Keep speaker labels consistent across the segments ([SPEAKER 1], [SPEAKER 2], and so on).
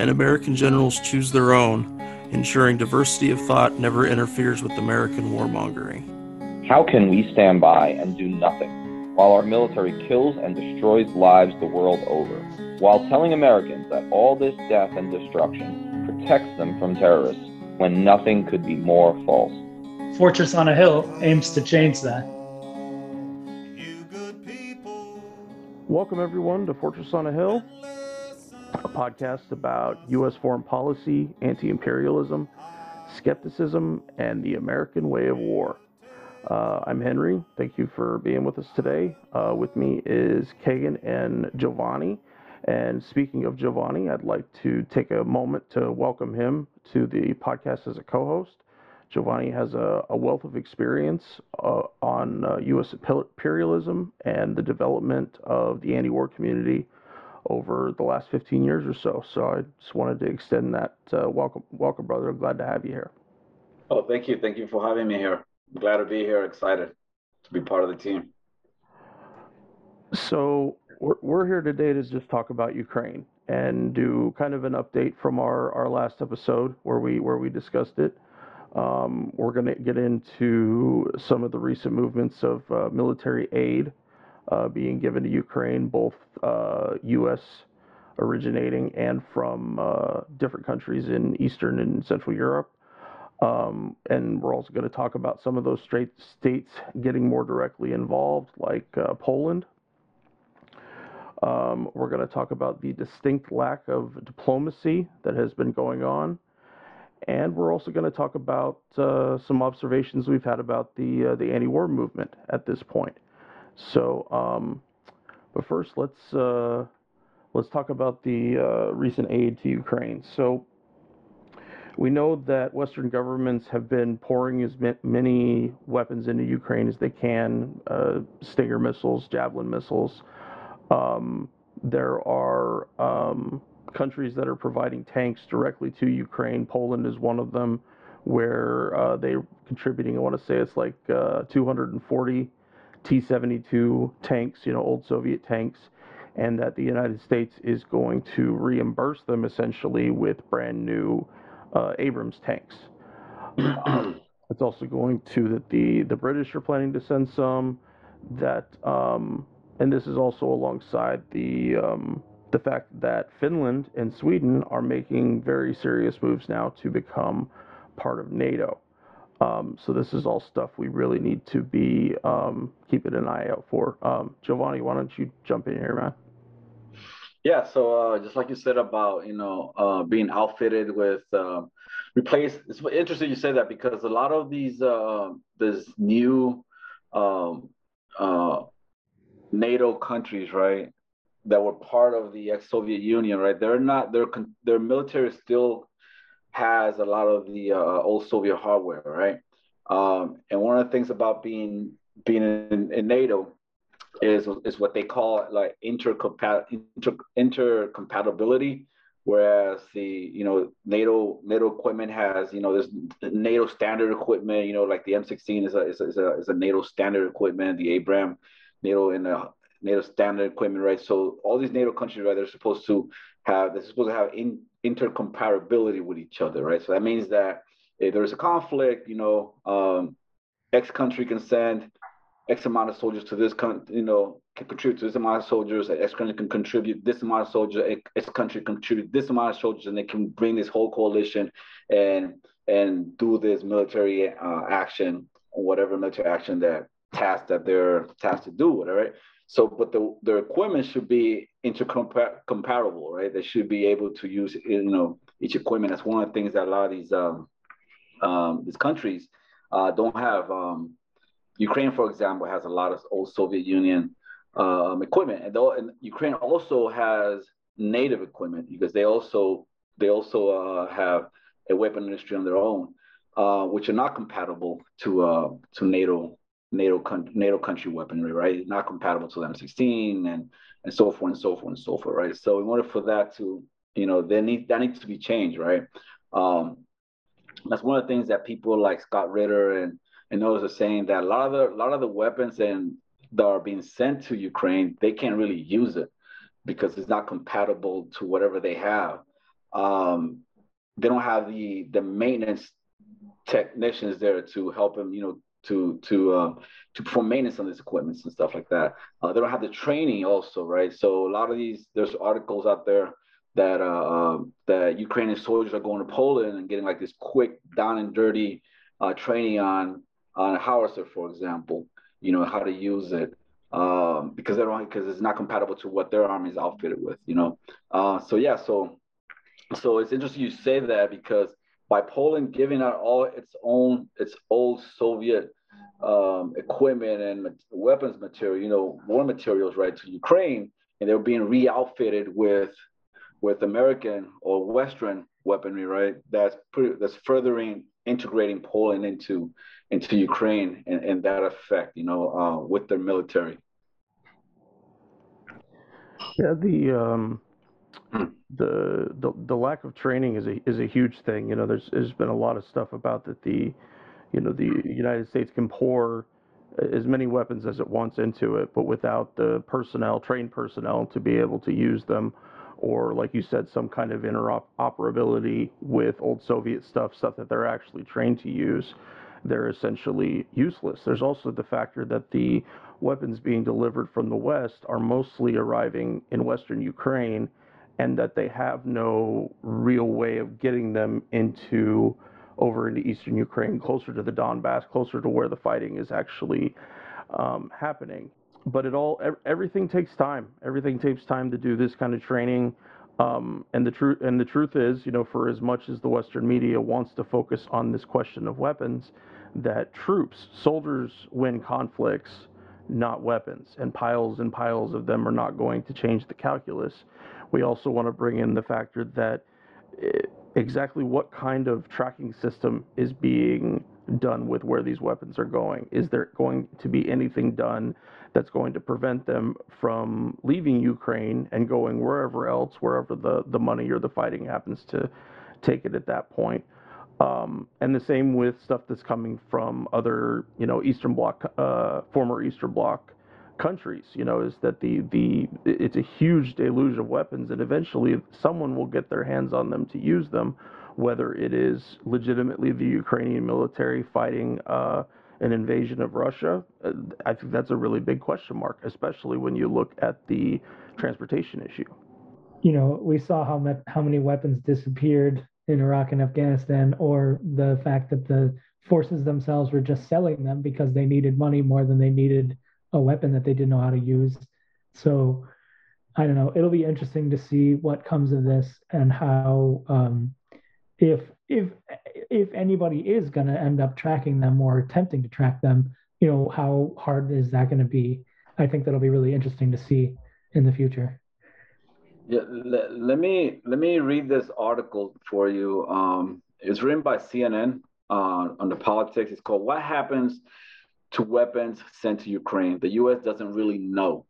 [SPEAKER 1] and American generals choose their own, ensuring diversity of thought never interferes with American warmongering.
[SPEAKER 2] How can we stand by and do nothing while our military kills and destroys lives the world over, while telling Americans that all this death and destruction protects them from terrorists when nothing could be more false.
[SPEAKER 3] Fortress on a Hill aims to change that.
[SPEAKER 1] Welcome, everyone, to Fortress on a Hill, a podcast about U.S. foreign policy, anti imperialism, skepticism, and the American way of war. Uh, I'm Henry. Thank you for being with us today. Uh, with me is Kagan and Giovanni. And speaking of Giovanni, I'd like to take a moment to welcome him to the podcast as a co host. Giovanni has a, a wealth of experience uh, on uh, U.S. imperialism and the development of the anti war community over the last 15 years or so. So I just wanted to extend that uh, welcome, welcome, brother. I'm glad to have you here.
[SPEAKER 4] Oh, thank you. Thank you for having me here. I'm glad to be here. Excited to be part of the team.
[SPEAKER 1] So, we're, we're here today to just talk about Ukraine and do kind of an update from our, our last episode where we where we discussed it. Um, we're going to get into some of the recent movements of uh, military aid uh, being given to Ukraine, both uh, U.S. originating and from uh, different countries in Eastern and Central Europe. Um, and we're also going to talk about some of those states getting more directly involved, like uh, Poland. Um, we're going to talk about the distinct lack of diplomacy that has been going on. And we're also going to talk about uh, some observations we've had about the uh, the anti-war movement at this point. So, um, but first, let's uh, let's talk about the uh, recent aid to Ukraine. So, we know that Western governments have been pouring as many weapons into Ukraine as they can: uh, Stinger missiles, Javelin missiles. Um, there are um, countries that are providing tanks directly to Ukraine. Poland is one of them, where uh, they're contributing. I want to say it's like uh, 240 T 72 tanks, you know, old Soviet tanks, and that the United States is going to reimburse them essentially with brand new uh, Abrams tanks. it's also going to that the, the British are planning to send some, that, um, and this is also alongside the. Um, the fact that Finland and Sweden are making very serious moves now to become part of NATO. Um, so this is all stuff we really need to be um, keeping an eye out for. Um, Giovanni, why don't you jump in here, man?
[SPEAKER 4] Yeah, so uh, just like you said about you know uh, being outfitted with uh, replace. It's interesting you say that because a lot of these uh, this new um, uh, NATO countries, right, that were part of the ex-Soviet Union, right? They're not their their military is still has a lot of the uh, old Soviet hardware, right? Um, and one of the things about being being in, in NATO is is what they call like intercompat inter, intercompatibility. Whereas the you know NATO NATO equipment has you know there's NATO standard equipment you know like the M16 is a is a, is a, is a NATO standard equipment the Abram NATO and the NATO standard equipment, right? So all these NATO countries, right, they're supposed to have they're supposed to have in, intercomparability with each other, right? So that means that if there's a conflict, you know, um, X country can send X amount of soldiers to this country, you know, can contribute to this amount of soldiers. X country can contribute this amount of soldiers. X country contribute this amount of soldiers, and they can bring this whole coalition and and do this military uh, action, whatever military action that task that they're tasked to do, right? So, but the their equipment should be intercomparable, right? They should be able to use, you know, each equipment. That's one of the things that a lot of these um, um, these countries uh, don't have. Um, Ukraine, for example, has a lot of old Soviet Union um, equipment, and, and Ukraine also has native equipment because they also they also uh, have a weapon industry on their own, uh, which are not compatible to uh, to NATO NATO NATO country weaponry, right? Not compatible to M16 and and so forth and so forth and so forth, right? So in order for that to, you know, they need that needs to be changed, right? Um, that's one of the things that people like Scott Ritter and and others are saying that a lot of the a lot of the weapons and that are being sent to Ukraine, they can't really use it because it's not compatible to whatever they have. Um, they don't have the the maintenance technicians there to help them, you know, to to uh, to perform maintenance on these equipments and stuff like that. Uh, they don't have the training also, right? So a lot of these there's articles out there that uh, um, that Ukrainian soldiers are going to Poland and getting like this quick down and dirty uh, training on on a howitzer, for example. You know how to use it um, because they don't because it's not compatible to what their army is outfitted with. You know, uh, so yeah, so so it's interesting you say that because by Poland giving out all its own its old Soviet um, equipment and weapons material, you know, war materials, right, to Ukraine, and they were being re-outfitted with with American or Western weaponry, right? That's pretty, that's furthering integrating Poland into into Ukraine and, and that effect, you know, uh, with their military.
[SPEAKER 1] Yeah, the um. Hmm. the, the the lack of training is a is a huge thing. You know, there's there's been a lot of stuff about that the you know the United States can pour uh, as many weapons as it wants into it, but without the personnel, trained personnel, to be able to use them, or like you said, some kind of interoperability with old Soviet stuff, stuff that they're actually trained to use, they're essentially useless. There's also the factor that the weapons being delivered from the West are mostly arriving in Western Ukraine, and that they have no real way of getting them into over into eastern Ukraine, closer to the Donbass, closer to where the fighting is actually um, happening. But it all, everything takes time. Everything takes time to do this kind of training. Um, and the truth, and the truth is, you know, for as much as the Western media wants to focus on this question of weapons, that troops, soldiers win conflicts, not weapons, and piles and piles of them are not going to change the calculus. We also want to bring in the factor that it, eh, exactly what kind of tracking system is being done with where these weapons are going. Is there going to be anything done that's going to prevent them from leaving Ukraine and going wherever else, wherever the, the money or the fighting happens to take it at that point? Um, and the same with stuff that's coming from other, you know, Eastern Bloc, uh, former Eastern Bloc countries. You know, is that the the it's a huge deluge of weapons, and eventually someone will get their hands on them to use them, whether it is legitimately the Ukrainian military fighting uh, an invasion of Russia. Uh, I think that's a really big question mark, especially when you look at the transportation issue.
[SPEAKER 5] You know, we saw how much how many weapons disappeared in Iraq and Afghanistan, or the fact that the forces themselves were just selling them because they needed money more than they needed a weapon that they didn't know how to use. So I don't know. It'll be interesting to see what comes of this and how um, if if if anybody is going to end up tracking them or attempting to track them, you know, how hard is that going to be? I think that'll be really interesting to see in the future.
[SPEAKER 4] Yeah, let, let me let me read this article for you. Um, it's written by CNN uh, on the politics. It's called "What Happens to weapons sent to Ukraine. The U.S. doesn't really know,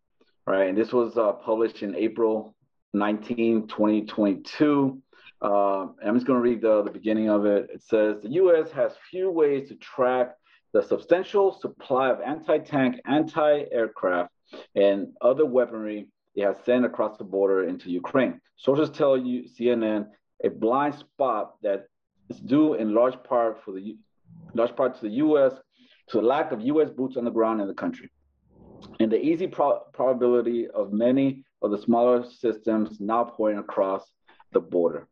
[SPEAKER 4] right? And this was uh, published in April 19, 2022. Uh, I'm just going to read the, the beginning of it. It says the U.S. has few ways to track the substantial supply of anti-tank, anti-aircraft, and other weaponry it has sent across the border into Ukraine. Sources tell you CNN a blind spot that is due in large part for the large part to the U.S to the lack of U.S. boots on the ground in the country, and the easy pro- probability of many of the smaller systems now pouring across the border.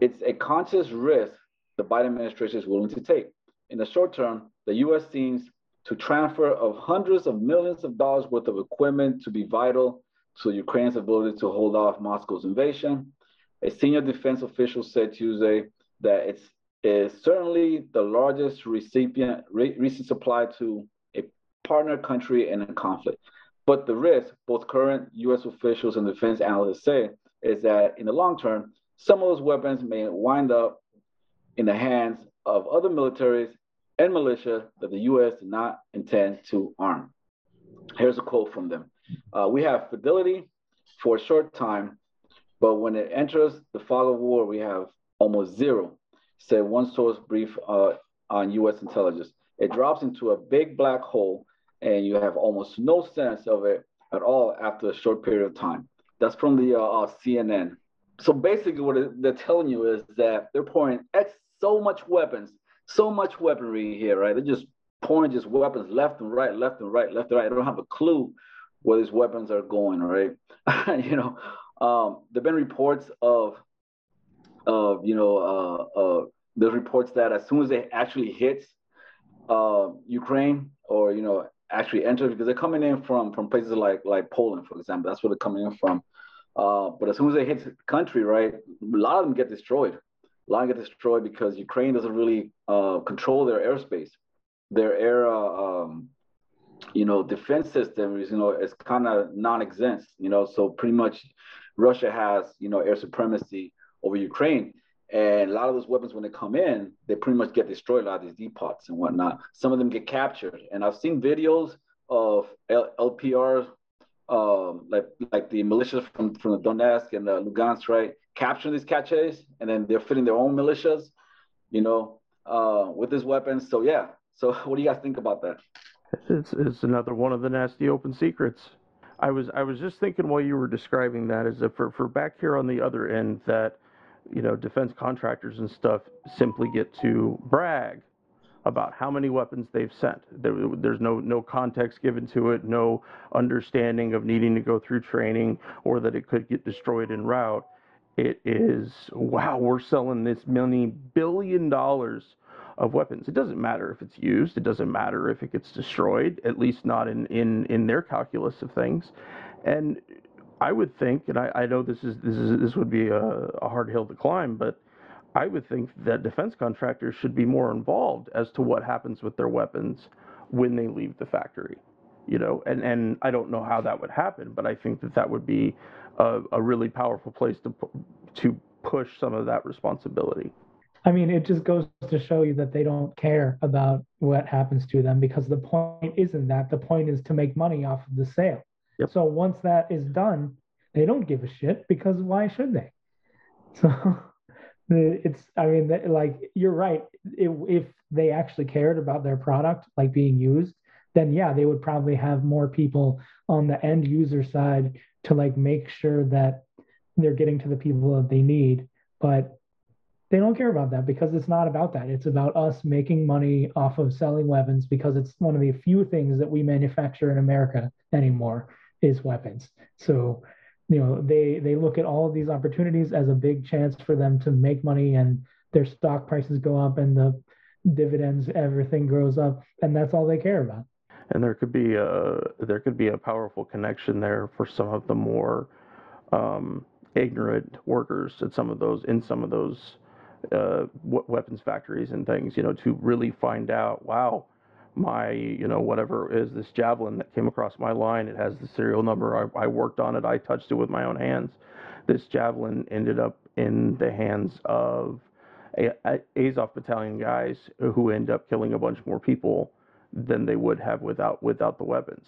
[SPEAKER 4] It's a conscious risk the Biden administration is willing to take. In the short term, the U.S. seems to transfer of hundreds of millions of dollars worth of equipment to be vital to Ukraine's ability to hold off Moscow's invasion. A senior defense official said Tuesday that it's is certainly the largest recipient recent supply to a partner country in a conflict. But the risk, both current U.S. officials and defense analysts say, is that in the long term, some of those weapons may wind up in the hands of other militaries and militia that the U.S. did not intend to arm. Here's a quote from them uh, We have fidelity for a short time, but when it enters the fog of war, we have almost zero, said one source brief uh, on U.S. intelligence. It drops into a big black hole, and you have almost no sense of it at all after a short period of time. That's from the uh, uh CNN. So basically, what they're telling you is that they're pouring X so much weapons, so much weaponry here, right? They're just pouring just weapons left and right, left and right, left and right. I don't have a clue where these weapons are going, right? you know, um, there've been reports of, of you know, uh, uh, there's reports that as soon as they actually hit uh, Ukraine or you know actually enter because they're coming in from from places like like Poland, for example. That's where they're coming in from. Uh, but as soon as they hit the country, right, a lot of them get destroyed. A lot of them get destroyed because Ukraine doesn't really uh, control their airspace. Their air, uh, um, you know, defense system is, you know, is kind of non-existent. You know, so pretty much Russia has, you know, air supremacy over Ukraine. And a lot of those weapons, when they come in, they pretty much get destroyed. A lot of these depots and whatnot. Some of them get captured. And I've seen videos of L- LPRs, um, like like the militias from from the Donetsk and the Lugansk, right, capturing these caches, and then they're fitting their own militias, you know, uh, with these weapons. So yeah. So what do you guys think about that?
[SPEAKER 1] It's it's another one of the nasty open secrets. I was I was just thinking while you were describing that is that for for back here on the other end that you know, defense contractors and stuff simply get to brag about how many weapons they've sent. There, there's no no context given to it, no understanding of needing to go through training or that it could get destroyed en route. It is wow, we're selling this many billion dollars of weapons. It doesn't matter if it's used. It doesn't matter if it gets destroyed. At least not in in in their calculus of things. And I would think, and I, I know this is this is this would be a, a hard hill to climb, but I would think that defense contractors should be more involved as to what happens with their weapons when they leave the factory. You know, and and I don't know how that would happen, but I think that that would be a, a really powerful place to to push some of that responsibility.
[SPEAKER 5] I mean, it just goes to show you that they don't care about what happens to them because the point isn't that. The point is to make money off of the sale. Yep. So once that is done, they don't give a shit because why should they? So it's, I mean, like you're right. If, if they actually cared about their product, like being used, then yeah, they would probably have more people on the end user side to like make sure that they're getting to the people that they need. But they don't care about that because it's not about that. It's about us making money off of selling weapons because it's one of the few things that we manufacture in America anymore is weapons. So, you know, they they look at all of these opportunities as a big chance for them to make money and their stock prices go up and the dividends, everything grows up, and that's all they care about.
[SPEAKER 1] And there could be a there could be a powerful connection there for some of the more um, ignorant workers at some of those in some of those uh, weapons factories and things, you know, to really find out, wow, my, you know, whatever is this javelin that came across my line. It has the serial number. I, I worked on it. I touched it with my own hands. This javelin ended up in the hands of a, a Azov battalion guys who end up killing a bunch more people than they would have without without the weapons.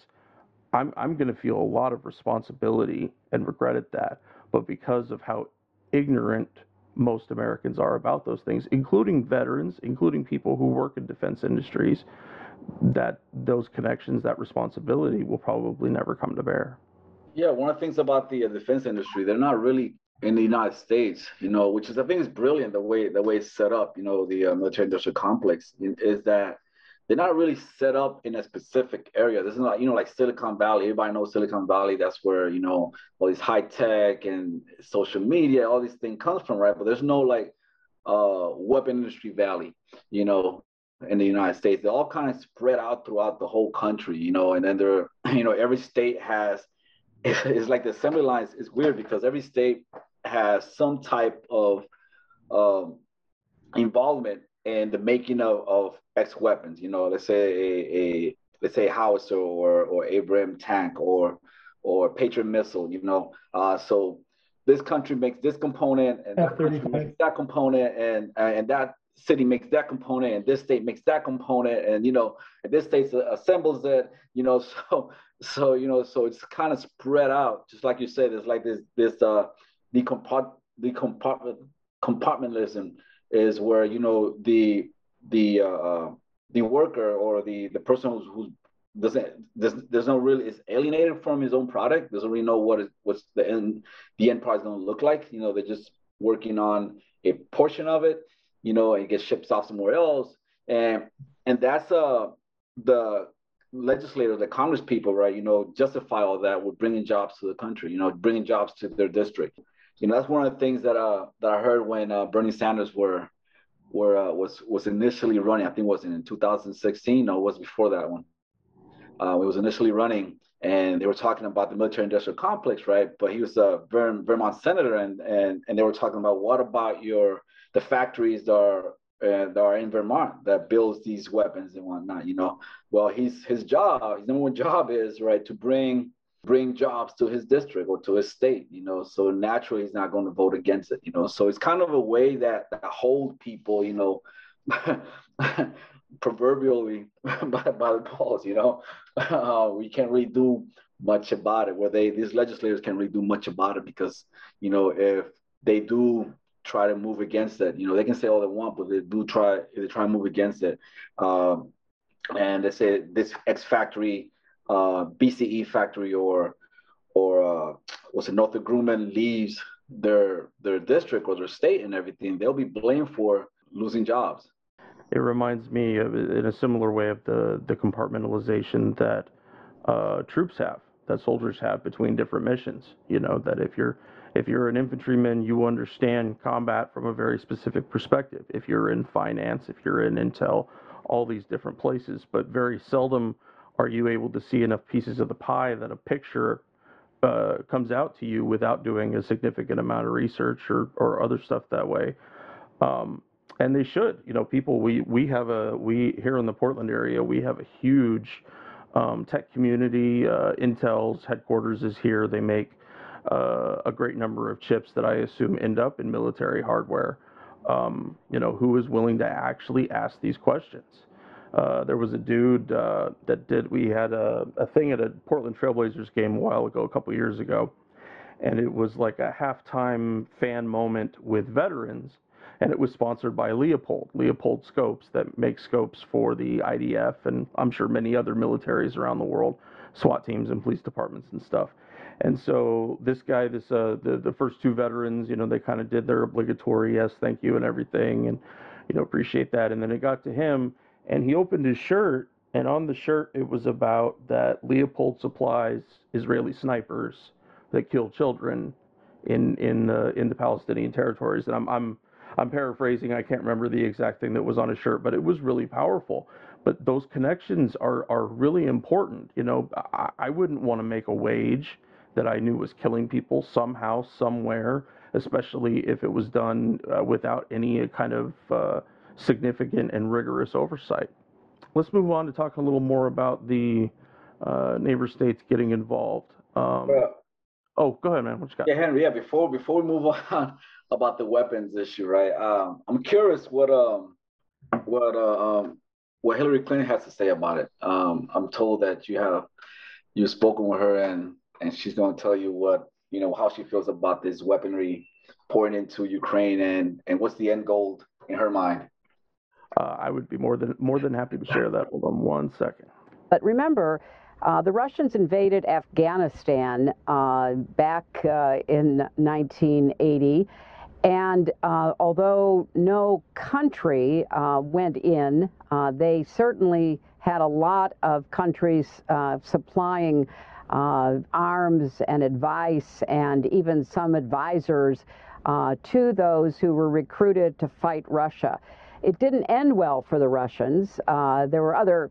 [SPEAKER 1] I'm I'm going to feel a lot of responsibility and regret at that, but because of how ignorant most Americans are about those things, including veterans, including people who work in defense industries, that those connections, that responsibility will probably never come to bear.
[SPEAKER 4] Yeah, one of the things about the uh, defense industry, they're not really in the United States, you know, which is I think is brilliant the way the way it's set up. You know, the uh, military industrial complex is that they're not really set up in a specific area. This is not, you know, like Silicon Valley. Everybody knows Silicon Valley. That's where you know all these high tech and social media, all these things comes from, right? But there's no like uh, weapon industry valley, you know, in the United States. They're all kind of spread out throughout the whole country, you know, and then they're, you know, every state has, it's like the assembly lines is weird because every state has some type of um, involvement in the making of, of X weapons, you know, let's say a, a let's say a howitzer or, or Abrams tank or, or Patriot missile, you know. Uh, so this country makes this component and that makes that component and and that city makes that component and this state makes that component and you know this state assembles it you know so so you know so it's kind of spread out. Just like you said it's like this this uh the compart the compartment compartmentalism is where you know the the uh the worker or the the person who's, who's doesn't there's, there's no really is alienated from his own product. Doesn't really know what is what's the end the end product going to look like. You know they're just working on a portion of it you know it gets shipped off somewhere else. And and that's uh the legislators the congress people right you know justify all that with bringing jobs to the country you know bringing jobs to their district. You know that's one of the things that uh that i heard when uh, bernie sanders were were uh, was was initially running. I think it was in 2016 or was before that one. Uh, it was initially running, and they were talking about the military-industrial complex, right? But he was a Vermont senator, and and and they were talking about what about your the factories that are uh, that are in Vermont that builds these weapons and whatnot. You know, well, he's his job, his number one job is right to bring bring jobs to his district or to his state. You know, so naturally he's not going to vote against it. You know, so it's kind of a way that, that hold people. You know. proverbially by, by the balls, you know. Uh, we can't really do much about it. Where they these legislators can't really do much about it because, you know, if they do try to move against it, you know, they can say all they want, but they do try they try to move against it. Um, and they say this X factory, uh, BAE factory or or uh, what's it, Northrop Grumman leaves their their district or their state and everything, they'll be blamed for losing jobs.
[SPEAKER 1] It reminds me of in a similar way of the the compartmentalization that uh, troops have that soldiers have between different missions. You know that if you're if you're an infantryman you understand combat from a very specific perspective if you're in finance if you're in intel all these different places but very seldom are you able to see enough pieces of the pie that a picture uh, comes out to you without doing a significant amount of research or, or other stuff that way um, and they should. You know, people we we have a we here in the Portland area we have a huge um, tech community. Uh, Intel's headquarters is here. They make uh, a great number of chips that I assume end up in military hardware. Um, you know, who is willing to actually ask these questions? Uh, there was a dude uh, that did. We had a, a thing at a Portland Trailblazers game a while ago, a couple years ago, and it was like a halftime fan moment with veterans and it was sponsored by Leupold, Leupold Scopes that make scopes for the IDF and I'm sure many other militaries around the world, SWAT teams and police departments and stuff. And so this guy, this uh, the the first two veterans, you know, they kind of did their obligatory yes, thank you, and everything, and you know, appreciate that. And then it got to him, and he opened his shirt, and on the shirt it was about that Leupold supplies Israeli snipers that kill children in in the in the Palestinian territories. And I'm I'm I'm paraphrasing. I can't remember the exact thing that was on his shirt, but it was really powerful. But those connections are are really important. You know, I, I wouldn't want to make a wage that I knew was killing people somehow, somewhere, especially if it was done uh, without any kind of uh, significant and rigorous oversight. Let's move on to talk a little more about the uh, neighbor states getting involved. Um, oh, go ahead, man. What you got?
[SPEAKER 4] Yeah, Henry. Yeah, before before we move on, about the weapons issue, right? Um, I'm curious what um what uh, um what Hillary Clinton has to say about it. Um, I'm told that you have you've spoken with her and and she's going to tell you what you know how she feels about this weaponry pouring into Ukraine and and what's the end goal in her mind.
[SPEAKER 1] Uh, I would be more than more than happy to share that. Hold on one second.
[SPEAKER 6] But remember, uh, the Russians invaded Afghanistan uh, back uh, in 1980. And uh, although no country uh, went in, uh, they certainly had a lot of countries uh, supplying uh, arms and advice and even some advisors uh, to those who were recruited to fight Russia. It didn't end well for the Russians. there were other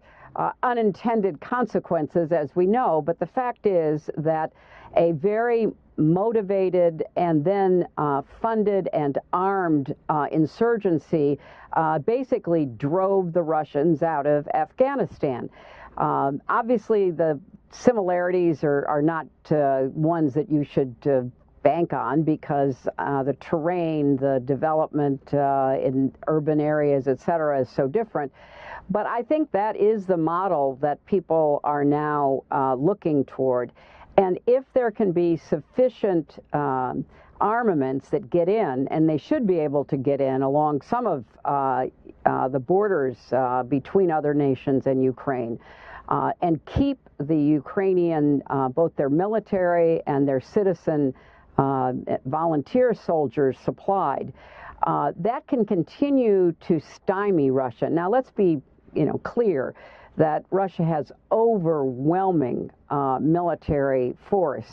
[SPEAKER 6] unintended consequences, as we know, but the fact is that a very motivated and then uh, funded and armed uh, insurgency uh, basically drove the Russians out of Afghanistan. Um, obviously, the similarities are, are not uh, ones that you should uh, bank on because uh, the terrain, the development uh, in urban areas, et cetera, is so different. But I think that is the model that people are now uh, looking toward. And if there can be sufficient um, armaments that get in, and they should be able to get in along some of uh, the borders between other nations and Ukraine, uh, and keep the Ukrainian, uh, both their military and their citizen uh, volunteer soldiers supplied, that can continue to stymie Russia. Now, let's be, you know, clear that Russia has overwhelming military force.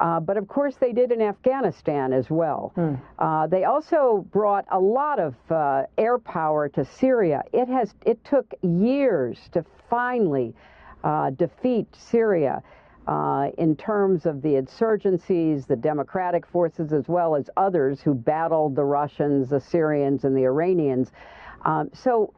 [SPEAKER 6] Uh, but of course, they did in Afghanistan as well. Mm. Uh, they also brought a lot of uh, air power to Syria. It has it took years to finally uh, defeat Syria. Uh, in terms of the insurgencies, the democratic forces, as well as others who battled the Russians, the Syrians, and the Iranians. Um, so,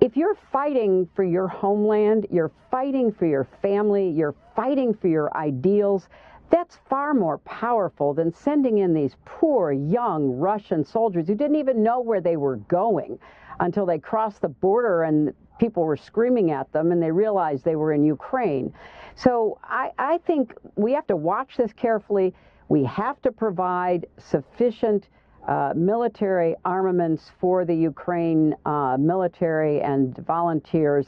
[SPEAKER 6] if you're fighting for your homeland, you're fighting for your family, you're fighting for your ideals, that's far more powerful than sending in these poor young Russian soldiers who didn't even know where they were going until they crossed the border and people were screaming at them and they realized they were in Ukraine. So I, I think we have to watch this carefully. We have to provide sufficient uh, military armaments for the Ukraine uh, military and volunteers,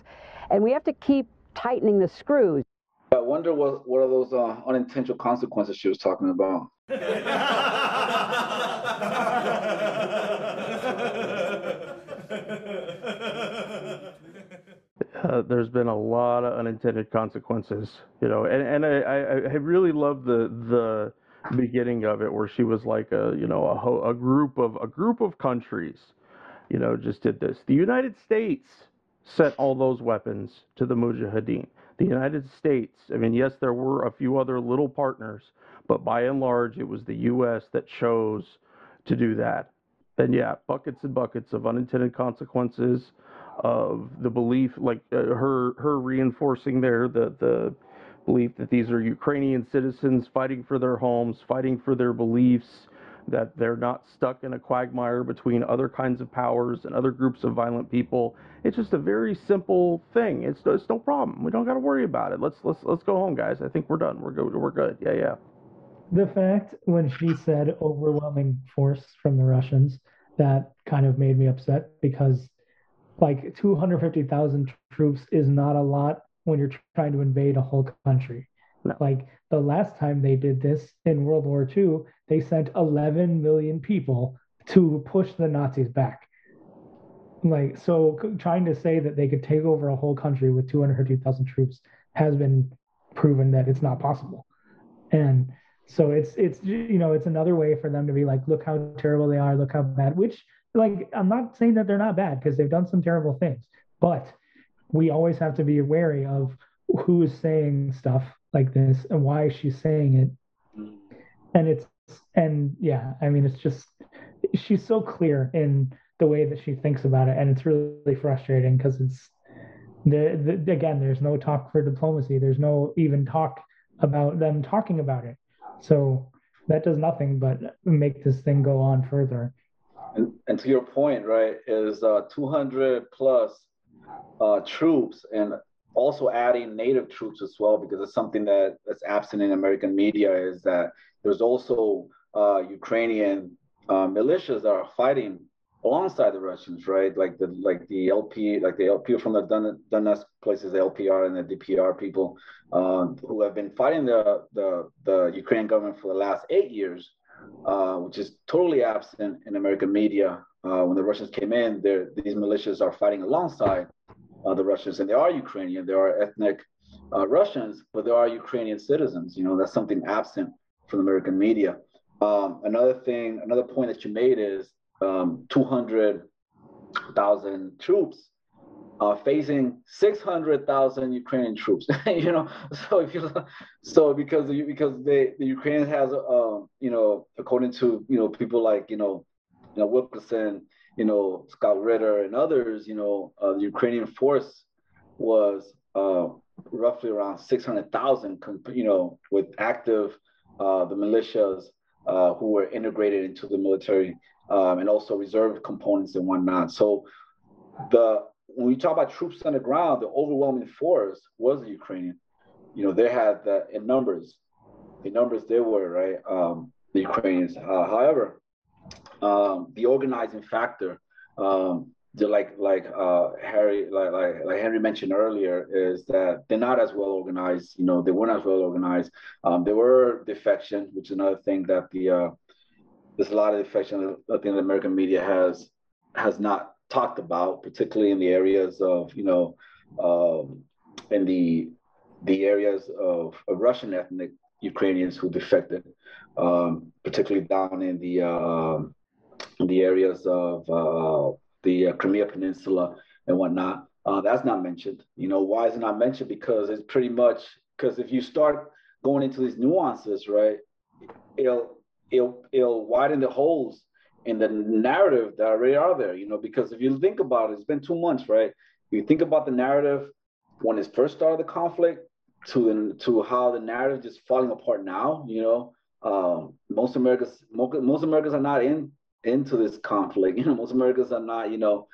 [SPEAKER 6] and we have to keep tightening the screws.
[SPEAKER 4] I wonder what what are those uh, unintentional consequences she was talking about.
[SPEAKER 1] Uh, there's been a lot of unintended consequences, you know, and and I, I, I really love the the beginning of it where she was like a you know a, ho- a group of a group of countries, you know, just did this. The United States sent all those weapons to the Mujahideen the United States, I mean, yes, there were a few other little partners, but by and large, it was the U.S. that chose to do that. And yeah, buckets and buckets of unintended consequences of the belief, like uh, her her reinforcing there the the belief that these are Ukrainian citizens fighting for their homes, fighting for their beliefs, that they're not stuck in a quagmire between other kinds of powers and other groups of violent people. It's just a very simple thing. It's, it's no problem. We don't got to worry about it. Let's let's let's go home, guys. I think we're done. We're good. We're good. Yeah, yeah.
[SPEAKER 5] The fact when she said overwhelming force from the Russians, that kind of made me upset because like 250,000 troops is not a lot when you're trying to invade a whole country. No. Like the last time they did this in World War II, they sent 11 million people to push the Nazis back. Like, so trying to say that they could take over a whole country with 250,000 troops has been proven that it's not possible. And so it's, it's, you know, it's another way for them to be like, look how terrible they are, look how bad, which, like, I'm not saying that they're not bad because they've done some terrible things, but we always have to be wary of who is saying stuff like this and why she's saying it. And it's and yeah, I mean it's just she's so clear in the way that she thinks about it, and it's really frustrating because it's the, the again there's no talk for diplomacy. There's no even talk about them talking about it. So that does nothing but make this thing go on further.
[SPEAKER 4] And, and to your point, right, is uh, 200 plus uh, troops and also adding native troops as well because it's something that that's absent in American media is that there's also uh, Ukrainian uh, militias that are fighting alongside the Russians, right? Like the like the LP, like the LP from the Don, Donetsk places, the LPR and the DPR people um, who have been fighting the, the the Ukrainian government for the last eight years, uh, which is totally absent in American media. Uh, when the Russians came in, these militias are fighting alongside uh, the Russians, and they are Ukrainian. There are ethnic uh, Russians, but there are Ukrainian citizens. You know, that's something absent from American media. Um, another thing, another point that you made is um, 200,000 troops uh, facing 600,000 Ukrainian troops. you know, so if you so because the, because they, the Ukraine has uh, you know according to you know people like you know you know Wilkerson you know, Scott Ritter and others, you know, uh, the Ukrainian force was uh, roughly around 600,000, you know, with active, uh, the militias uh, who were integrated into the military um, and also reserve components and whatnot. So the when we talk about troops on the ground, the overwhelming force was the Ukrainian. You know, they had the in numbers, in numbers they were right. Um, the Ukrainians. Uh, however, um, the organizing factor, um, the, like like uh, Harry, like, like like Henry mentioned earlier, is that they're not as well organized. You know, they weren't as well organized. Um, there were defection, which is another thing that the uh, there's a lot of defection. I think the American media has has not talked about, particularly in the areas of you know, um, in the the areas of, of Russian ethnic Ukrainians who defected, um, particularly down in the uh, in the areas of uh, the uh, Crimea Peninsula and whatnot. Uh, that's not mentioned. You know, why is it not mentioned? Because it's pretty much because if you start going into these nuances, right, it'll it'll it'll widen the holes in the narrative that already are there. You know, because if you think about it, it's been two months, right? You think about the narrative when it first started the conflict to to how the narrative just falling apart now. You know, um, most Americans most Americans are not in into this conflict. You know, most Americans are not, you know,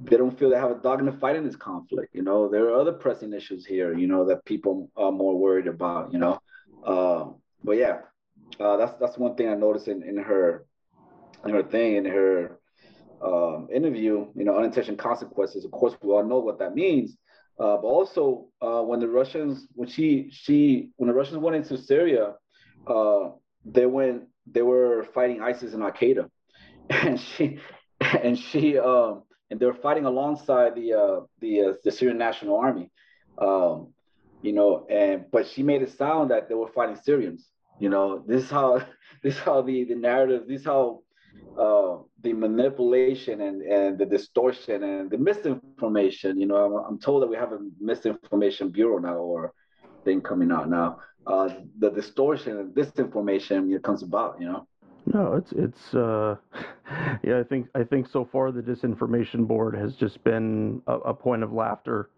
[SPEAKER 4] they don't feel they have a dog in the fight in this conflict. You know, there are other pressing issues here, you know, that people are more worried about, you know. Uh, but yeah, uh, that's that's one thing I noticed in, in her her thing, in her um, interview, you know, unintentional consequences. Of course, we all know what that means. Uh, but also, uh, when the Russians, when she, she, when the Russians went into Syria, uh, they went, they were fighting ISIS and Al Qaeda, and she and she um and they were fighting alongside the uh the uh, the Syrian National Army. Um, you know, and but she made it sound that they were fighting Syrians. You know, this is how this is how the the narrative, this is how uh, the manipulation and, and the distortion and the misinformation. You know, I'm, I'm, told that we have a misinformation bureau now or thing coming out now. Uh, the distortion and disinformation it comes about. You know.
[SPEAKER 1] No, it's it's uh, yeah. I think I think so far the disinformation board has just been a, a point of laughter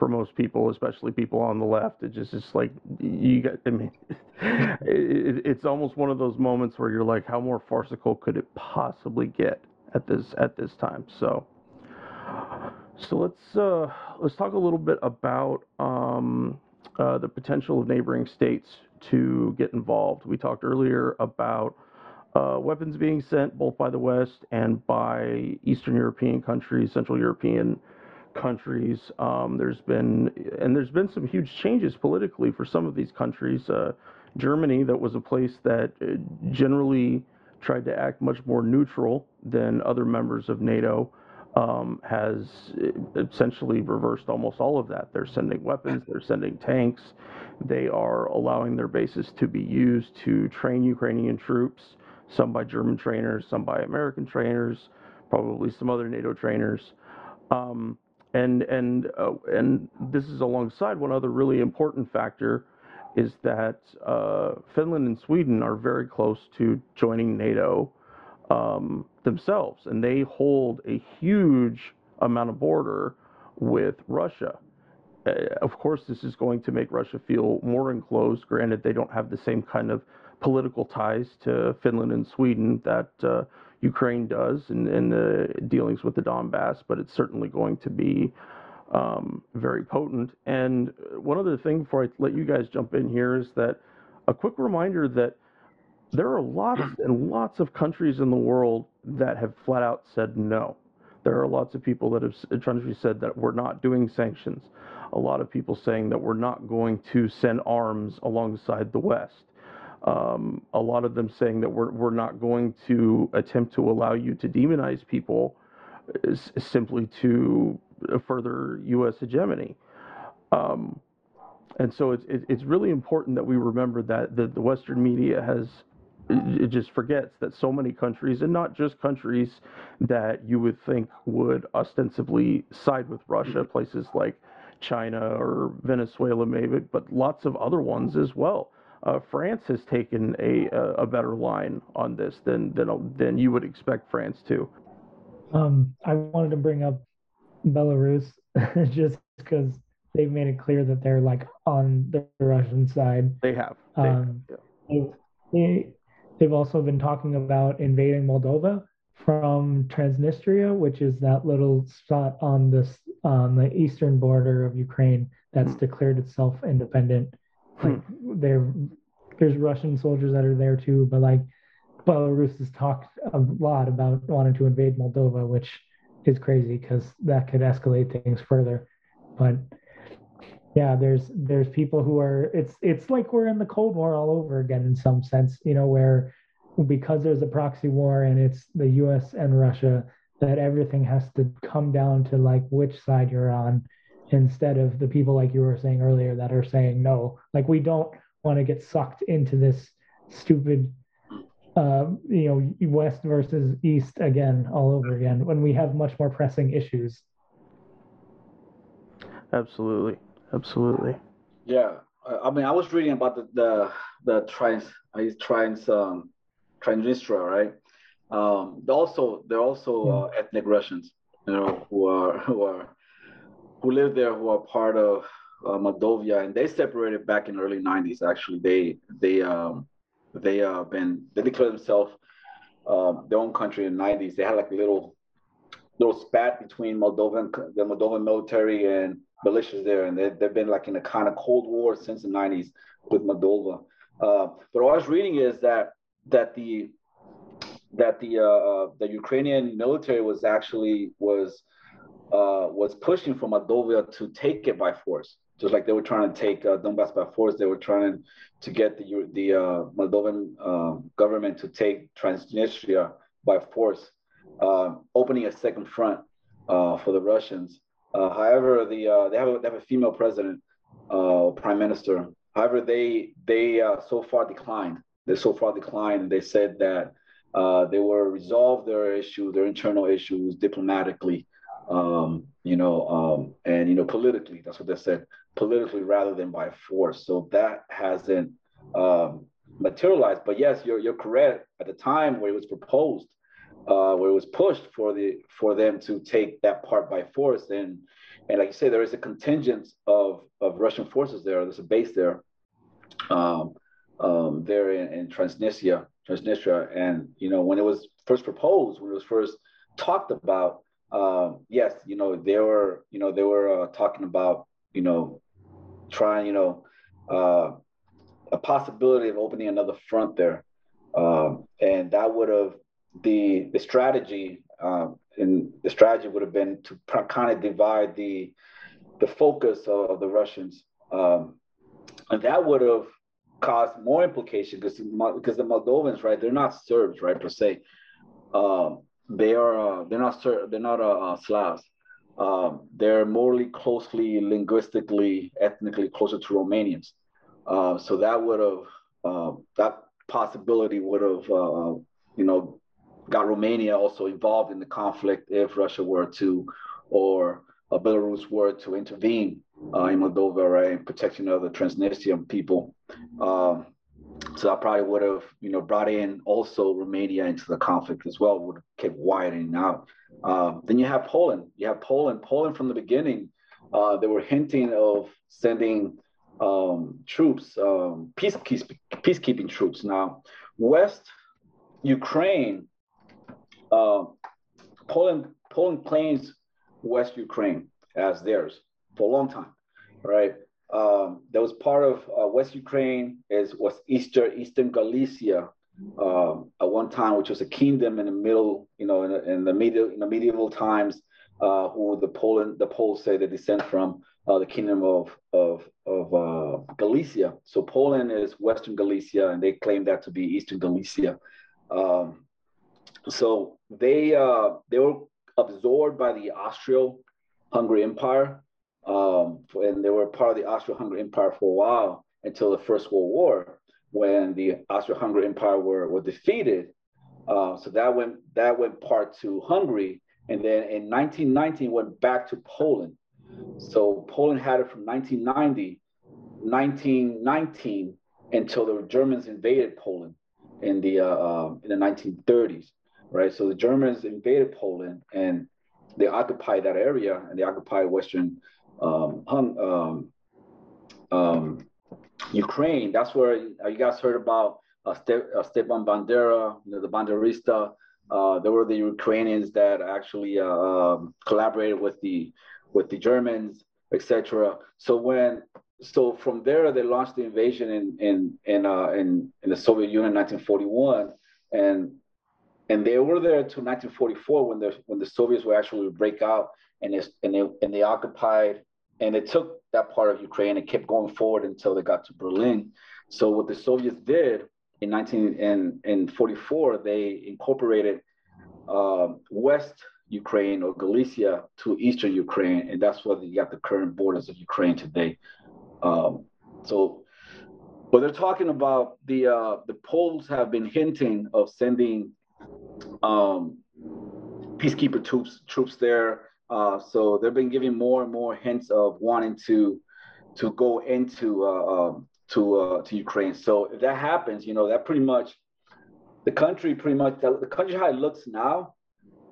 [SPEAKER 1] for most people, especially people on the left. It just is like you got. I mean, it, it's almost one of those moments where you're like, how more farcical could it possibly get at this at this time? So, so let's uh, let's talk a little bit about um, uh, the potential of neighboring states to get involved. We talked earlier about uh, weapons being sent both by the West and by Eastern European countries, Central European countries. Um, there's been and there's been some huge changes politically for some of these countries. Uh, Germany, that was a place that uh, generally tried to act much more neutral than other members of NATO, um, has uh, essentially reversed almost all of that. They're sending weapons, they're sending tanks, they are allowing their bases to be used to train Ukrainian troops some by German trainers, some by American trainers, probably some other NATO trainers. Um, and and uh, and this is alongside one other really important factor is that uh, Finland and Sweden are very close to joining NATO um, themselves, and they hold a huge amount of border with Russia. Uh, of course, this is going to make Russia feel more enclosed. Granted, they don't have the same kind of political ties to Finland and Sweden that uh, Ukraine does in, in, the dealings with the Donbass, but it's certainly going to be um, very potent. And one other thing before I let you guys jump in here is that a quick reminder that there are lots and lots of countries in the world that have flat out said no. There are lots of people that have countries said that we're not doing sanctions. A lot of people saying that we're not going to send arms alongside the West um, a lot of them saying that we're, we're not going to attempt to allow you to demonize people simply to further U.S. hegemony. Um, and so it's, it's really important that we remember that the, the Western media has it just forgets that so many countries, and not just countries that you would think would ostensibly side with Russia, places like China or Venezuela, maybe, but lots of other ones as well uh, France has taken a, a better line on this than than than you would expect France to.
[SPEAKER 5] Um, I wanted to bring up Belarus just because they've made it clear that they're like on the Russian side.
[SPEAKER 1] They have.
[SPEAKER 5] They um, have. Yeah. they, they've also been talking about invading Moldova from Transnistria, which is that little spot on this on the eastern border of Ukraine that's hmm. declared itself independent. Hmm. Like there, there's Russian soldiers that are there too, but like Belarus has talked a lot about wanting to invade Moldova, which is crazy because that could escalate things further. But yeah, there's there's people who are it's it's like we're in the Cold War all over again in some sense, you know, where because there's a proxy war and it's the US and Russia, that everything has to come down to like which side you're on instead of the people like you were saying earlier that are saying no. Like we don't want to get sucked into this stupid uh, you know, West versus East again, all over again, when we have much more pressing issues.
[SPEAKER 1] Absolutely, absolutely.
[SPEAKER 4] Yeah, I mean, I was reading about the the, the trans, trans, um, Transnistria, right? Um, they're also they're also uh, hmm. ethnic Russians, you know, who are who are who live there, who are part of uh, Moldova, and they separated back in the early '90s. Actually, they they um, they uh been they declared themselves um, their own country in the 90s. They had like a little little spat between Moldovan the Moldovan military and militias there, and they, they've been like in a kind of cold war since the 90s with Moldova. Uh, but what I was reading is that that the that the uh, uh, the Ukrainian military was actually was uh, was pushing for Moldova to take it by force just like they were trying to take uh, Donbass by force, they were trying to get the the uh, Moldovan uh, government to take Transnistria by force, uh, opening a second front for the Russians. However, the they have a, they have a female president, prime minister. However, they they so far declined. They so far declined. They said that they will resolve their issues, their internal issues diplomatically um, you know, um, and you know, politically, that's what they said, politically rather than by force. So that hasn't um, materialized. But yes, you're you're correct. At the time where it was proposed, uh, where it was pushed for the for them to take that part by force, and and like you say, there is a contingent of of Russian forces there. There's a base there, um, um, there in, in Transnistria, Transnistria, and you know when it was first proposed, when it was first talked about uh, yes, you know, they were, you know, they were uh, talking about, you know, trying, you know, uh, a possibility of opening another front there, um, and that would have the the strategy, um, and the strategy would have been to kind of divide the the focus of, of the Russians, um, and that would have caused more implication because because the Moldovans, right, they're not Serbs, right, per se. Um, they are uh, they're not they're not uh, uh, Slavs. Um, they're morally closely, linguistically, ethnically closer to Romanians. Uh, so that would have uh, that possibility would have uh, you know got Romania also involved in the conflict if Russia were to or Belarus were to intervene in Moldova, right, protecting other Transnistrian people. Um, so I probably would have, you know, brought in also Romania into the conflict as well, would have kept widening out. Uh, then you have Poland. You have Poland. Poland from the beginning, uh, they were hinting of sending um, troops, um, peace, peacekeeping troops. Now, West Ukraine, uh, Poland, Poland claims West Ukraine as theirs for a long time, right? um, that was part of uh, West Ukraine is was Eastern Eastern Galicia um, at one time, which was a kingdom in the middle, you know, in, in the medieval in the medieval times, uh, who the Poland the Poles say they descend from uh, the kingdom of of of uh, Galicia. So Poland is Western Galicia, and they claim that to be Eastern Galicia. Um, so they uh, they were absorbed by the Austro-Hungary Empire um, and they were part of the Austro-Hungarian Empire for a while until the First World War, when the Austro-Hungarian Empire were, were defeated. Uh, so that went that went part to Hungary, and then in 1919 went back to Poland. So Poland had it from 1990, 1919 until the Germans invaded Poland in the uh, uh, in the 1930s, right? So the Germans invaded Poland and they occupied that area and they occupied western um, um, um, Ukraine. That's where you guys heard about uh, Ste- uh, Stepan Bandera, you know, the Banderista. Uh, there were the Ukrainians that actually uh, um, collaborated with the with the Germans, etc. So when so from there they launched the invasion in in in uh, in, in the Soviet Union in 1941, and and they were there to 1944 when the when the Soviets were actually break out and and they and they occupied and they took that part of Ukraine and kept going forward until they got to Berlin. So what the Soviets did in 1944, they incorporated uh, West Ukraine or Galicia to Eastern Ukraine, and that's where you got the current borders of Ukraine today. Um, so, but they're talking about the uh, the Poles have been hinting of sending um, peacekeeper troops troops there. Uh, so they've been giving more and more hints of wanting to to go into uh, um, to uh, to Ukraine. So if that happens, you know, that pretty much the country pretty much the, the country how it looks now,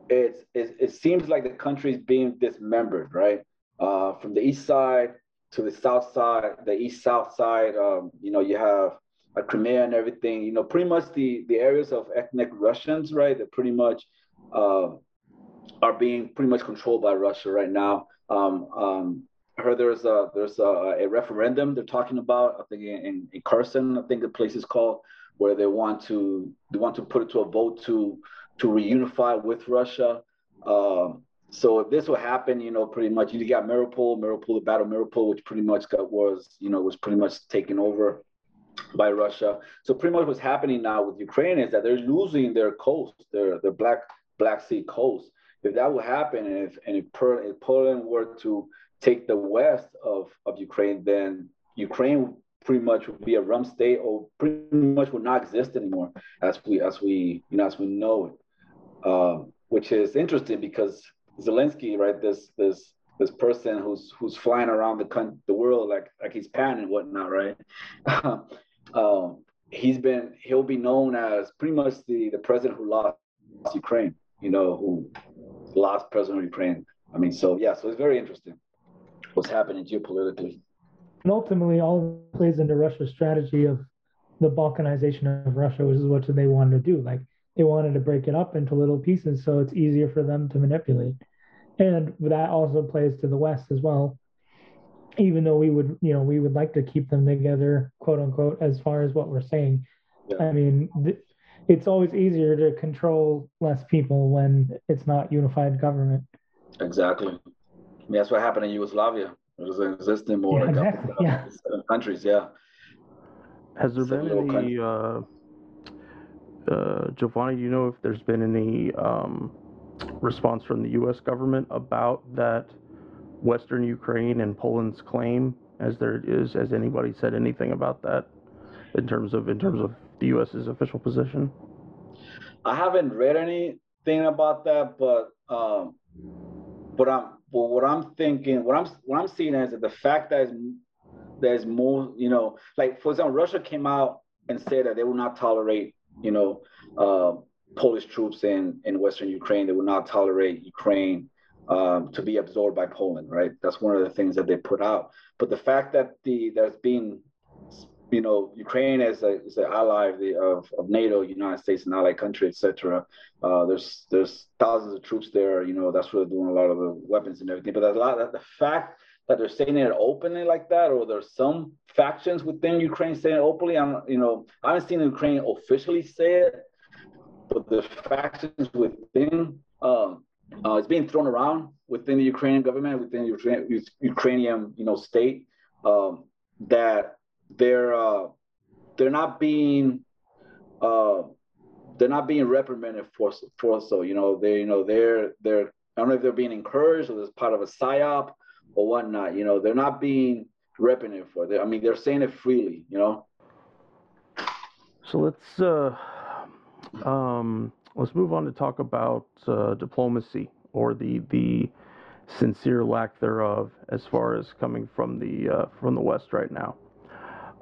[SPEAKER 4] it's, it, it seems like the country is being dismembered, right? Uh, from the east side to the south side, the east south side, um, you know, you have uh, Crimea and everything. You know, pretty much the the areas of ethnic Russians, right? That pretty much uh, are being pretty much controlled by Russia right now. Um, um, I heard there's a there's a, a, referendum they're talking about. I think in, in Kherson, I think the place is called, where they want to they want to put it to a vote to to reunify with Russia. Um, so if this will happen, you know, pretty much you got Mariupol, Mariupol, the Battle of Mariupol, which pretty much got was you know was pretty much taken over by Russia. So pretty much what's happening now with Ukraine is that they're losing their coast, their their Black Black Sea coast. If that would happen, and if and if, if Poland were to take the west of, of Ukraine, then Ukraine pretty much would be a rum state or pretty much would not exist anymore as we as we you know as we know it. Um, which is interesting because Zelensky, right, this this this person who's who's flying around the the world like like he's Pan and whatnot, right? um, he's been he'll be known as pretty much the the president who lost Ukraine, you know, who lost president of Ukraine. I mean, so yeah, so it's very interesting what's happening geopolitically.
[SPEAKER 5] And ultimately, all plays into Russia's strategy of the balkanization of Russia, which is what they wanted to do. Like they wanted to break it up into little pieces so it's easier for them to manipulate. And that also plays to the West as well. Even though we would, you know, we would like to keep them together, quote unquote, as far as what we're saying. Yeah. I mean, th- it's always easier to control less people when it's not unified government.
[SPEAKER 4] Exactly mean, that's what happened in Yugoslavia. It was existing more
[SPEAKER 5] yeah, exactly. yeah.
[SPEAKER 4] countries. Yeah.
[SPEAKER 1] Has there been any, uh, uh, Giovanni? Do you know if there's been any um, response from the U.S. government about that Western Ukraine and Poland's claim? As there is, has anybody said anything about that in terms of in terms of the U.S.'s official position?
[SPEAKER 4] I haven't read anything about that, but um, but I'm but what I'm thinking, what I'm what I'm seeing is that the fact that there's more, you know, like for example, Russia came out and said that they will not tolerate, you know, uh, Polish troops in in Western Ukraine. They will not tolerate Ukraine um, to be absorbed by Poland, right? That's one of the things that they put out. But the fact that the there's been you know, Ukraine as a as an ally of, the, of, of NATO, United States, an allied country, etc. Uh, there's there's thousands of troops there. You know, that's where they're doing a lot of the weapons and everything. But a lot of the fact that they're saying it openly like that, or there's some factions within Ukraine saying it openly. I'm, you know, I haven't seen Ukraine officially say it, but the factions within um, uh, it's being thrown around within the Ukrainian government, within the Ukrainian, you know, state um, that they're uh, they're not being uh, they're not being reprimanded for for so you know they you know they're they're I don't know if they're being encouraged or as part of a psyop or whatnot. You know they're not being reprimanded for it. I mean they're saying it freely. You know.
[SPEAKER 1] So let's uh, um, let's move on to talk about uh, diplomacy or the the sincere lack thereof as far as coming from the uh, from the West right now.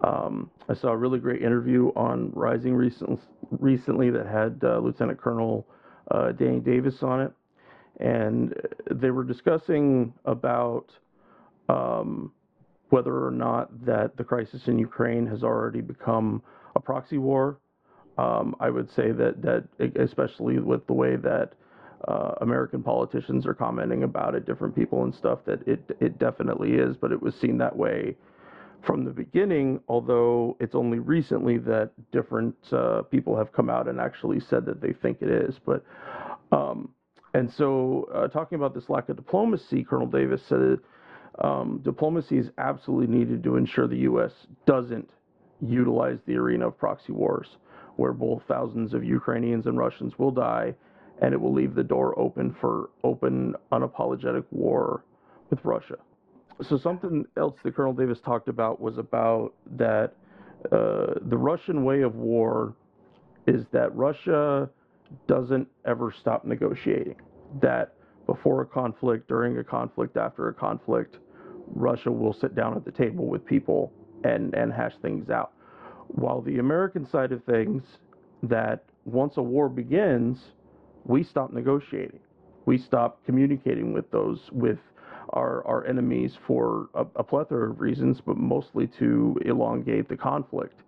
[SPEAKER 1] Um, I saw a really great interview on Rising recent, recently that had uh, Lieutenant Colonel uh, Danny Davis on it, and they were discussing about um, whether or not that the crisis in Ukraine has already become a proxy war Um, I would say that that especially with the way that uh, American politicians are commenting about it, different people and stuff, that it it definitely is. But it was seen that way from the beginning, although it's only recently that different uh, people have come out and actually said that they think it is. But um, and so, uh, talking about this lack of diplomacy, Colonel Davis said um, diplomacy is absolutely needed to ensure the U.S. doesn't utilize the arena of proxy wars, where both thousands of Ukrainians and Russians will die, and it will leave the door open for open, unapologetic war with Russia. So, something else that Colonel Davis talked about was about that uh, the Russian way of war is that Russia doesn't ever stop negotiating. That before a conflict, during a conflict, after a conflict, Russia will sit down at the table with people and, and hash things out. While the American side of things, that once a war begins, we stop negotiating. We stop communicating with those, with our, our enemies for a, a plethora of reasons, but mostly to elongate the conflict.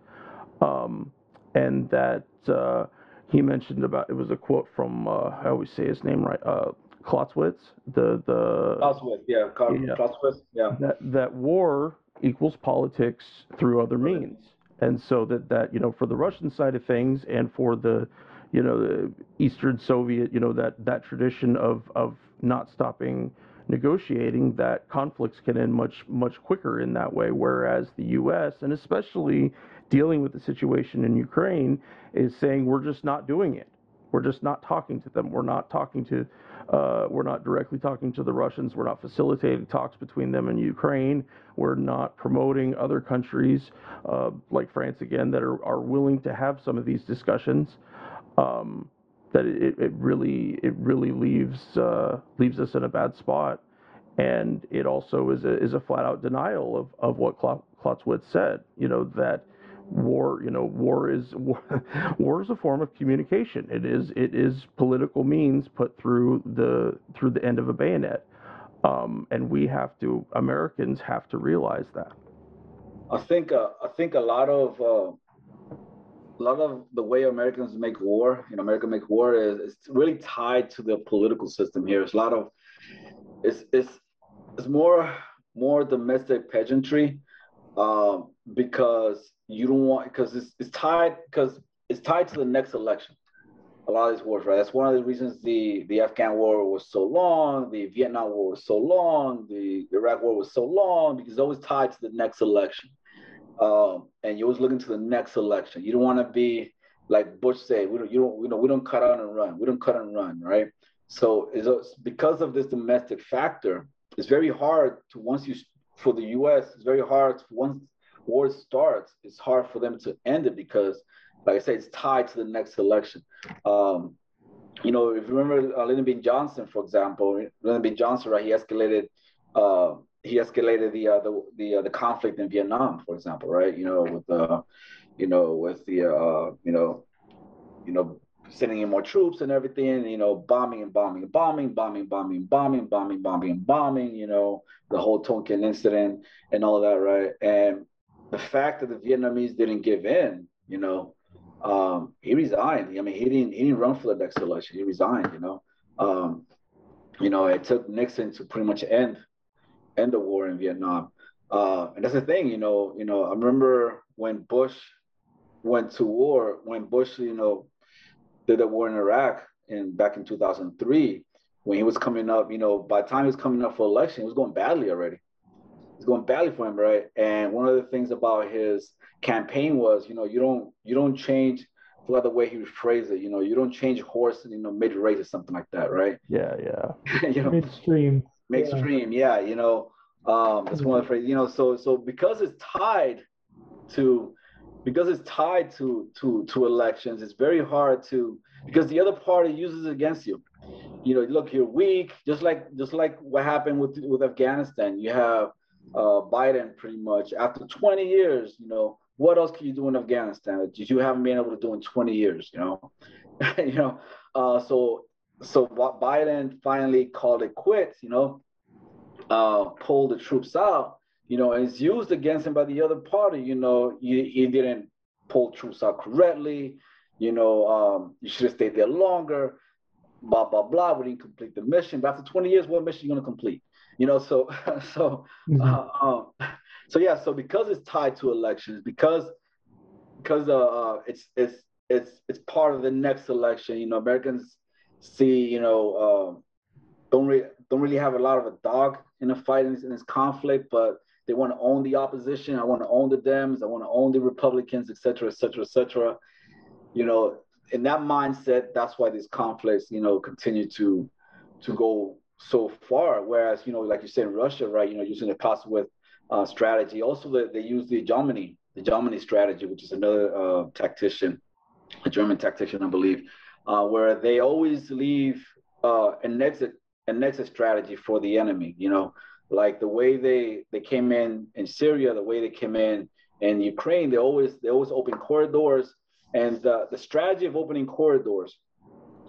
[SPEAKER 1] Um, and that uh, he mentioned about it was a quote from uh, I always say his name right uh, Clausewitz the the
[SPEAKER 4] Clausewitz yeah, yeah. Clausewitz yeah
[SPEAKER 1] that that war equals politics through other means and so that that you know for the Russian side of things and for the you know the Eastern Soviet you know that that tradition of of not stopping negotiating that conflicts can end much much quicker in that way whereas the US and especially dealing with the situation in Ukraine is saying we're just not doing it. We're just not talking to them. We're not talking to, uh, we're not directly talking to the Russians. We're not facilitating talks between them and Ukraine. We're not promoting other countries uh, like France again that are, are willing to have some of these discussions. Um, that it, it really it really leaves uh, leaves us in a bad spot, and it also is a is a flat out denial of, of what Clausewitz said. You know that war you know war is war, war is a form of communication. It is it is political means put through the through the end of a bayonet. Um, and we have to americans have to realize that.
[SPEAKER 4] I think uh, i think a lot of uh, a lot of the way americans make war you know america make war is, is really tied to the political system here it's a lot of it's it's it's more more domestic pageantry um, because you don't want because it's, it's tied because it's tied to the next election. A lot of these wars, right? That's one of the reasons the the Afghan war was so long, the Vietnam war was so long, the Iraq war was so long because it's always tied to the next election. Um, and you're always looking to the next election. You don't want to be like Bush said. We don't, you don't, you know, we don't cut out and run. We don't cut and run, right? So it's because of this domestic factor, it's very hard to once you for the U.S. It's very hard once war starts, it's hard for them to end it because, like I said, it's tied to the next election. Um, you know, if you remember uh, Lyndon B. Johnson, for example, Lyndon B. Johnson, right? He escalated, uh, he escalated the uh, the the, uh, the conflict in Vietnam, for example, right? You know, with the, uh, you know, with the uh, you know, you know, sending in more troops and everything, you know, bombing and bombing and bombing, bombing, bombing, bombing, bombing, bombing, and bombing, you know, the whole Tonkin incident and all that, right? And the fact that the Vietnamese didn't give in, you know, um, he resigned. I mean, he didn't he didn't run for the next election. He resigned. You know, um, you know, it took Nixon to pretty much end end the war in Vietnam. Uh, and that's the thing, you know. You know, I remember when Bush went to war. When Bush, you know, did the war in Iraq in back in 2003, when he was coming up, you know, by the time he was coming up for election, it was going badly already it's going badly for him, right? And one of the things about his campaign was, you know, you don't you don't change. I forgot the way he phrased it. You know, you don't change horse, you know, mid race or something like that, right?
[SPEAKER 1] Yeah, yeah.
[SPEAKER 5] you know, midstream.
[SPEAKER 4] Midstream, yeah. yeah you know, um, that's one of the phrases. You know, so so because it's tied to because it's tied to to to elections, it's very hard to because the other party uses it against you. You know, look, you're weak, just like just like what happened with with Afghanistan. You have uh, Biden pretty much after 20 years, you know, what else can you do in Afghanistan that you haven't been able to do in 20 years, you know? you know, uh, so so what Biden finally called it quits, you know, uh, pulled the troops out, you know, and it's used against him by the other party, you know, he, he didn't pull troops out correctly, you know, um, you should have stayed there longer, blah blah blah. We didn't complete the mission. But after 20 years, what mission are you going to complete? You know, so so mm-hmm. uh, um, so yeah, so because it's tied to elections, because because uh, uh, it's it's it's it's part of the next election. You know, Americans see, you know, uh, don't really don't really have a lot of a dog in the fight in this, in this conflict, but they want to own the opposition. I want to own the Dems. I want to own the Republicans, et cetera, et cetera, et cetera. You know, in that mindset, that's why these conflicts, you know, continue to to go so far. Whereas, you know, like you said in Russia, right, you know, using the Clausewitz uh, strategy. Also, they, they use the Jomini, the Jomini strategy, which is another uh, tactician, a German tactician, I believe, uh, where they always leave uh, an exit an exit strategy for the enemy. You know, like the way they they came in in Syria, the way they came in in Ukraine, they always they always open corridors, and the, the strategy of opening corridors,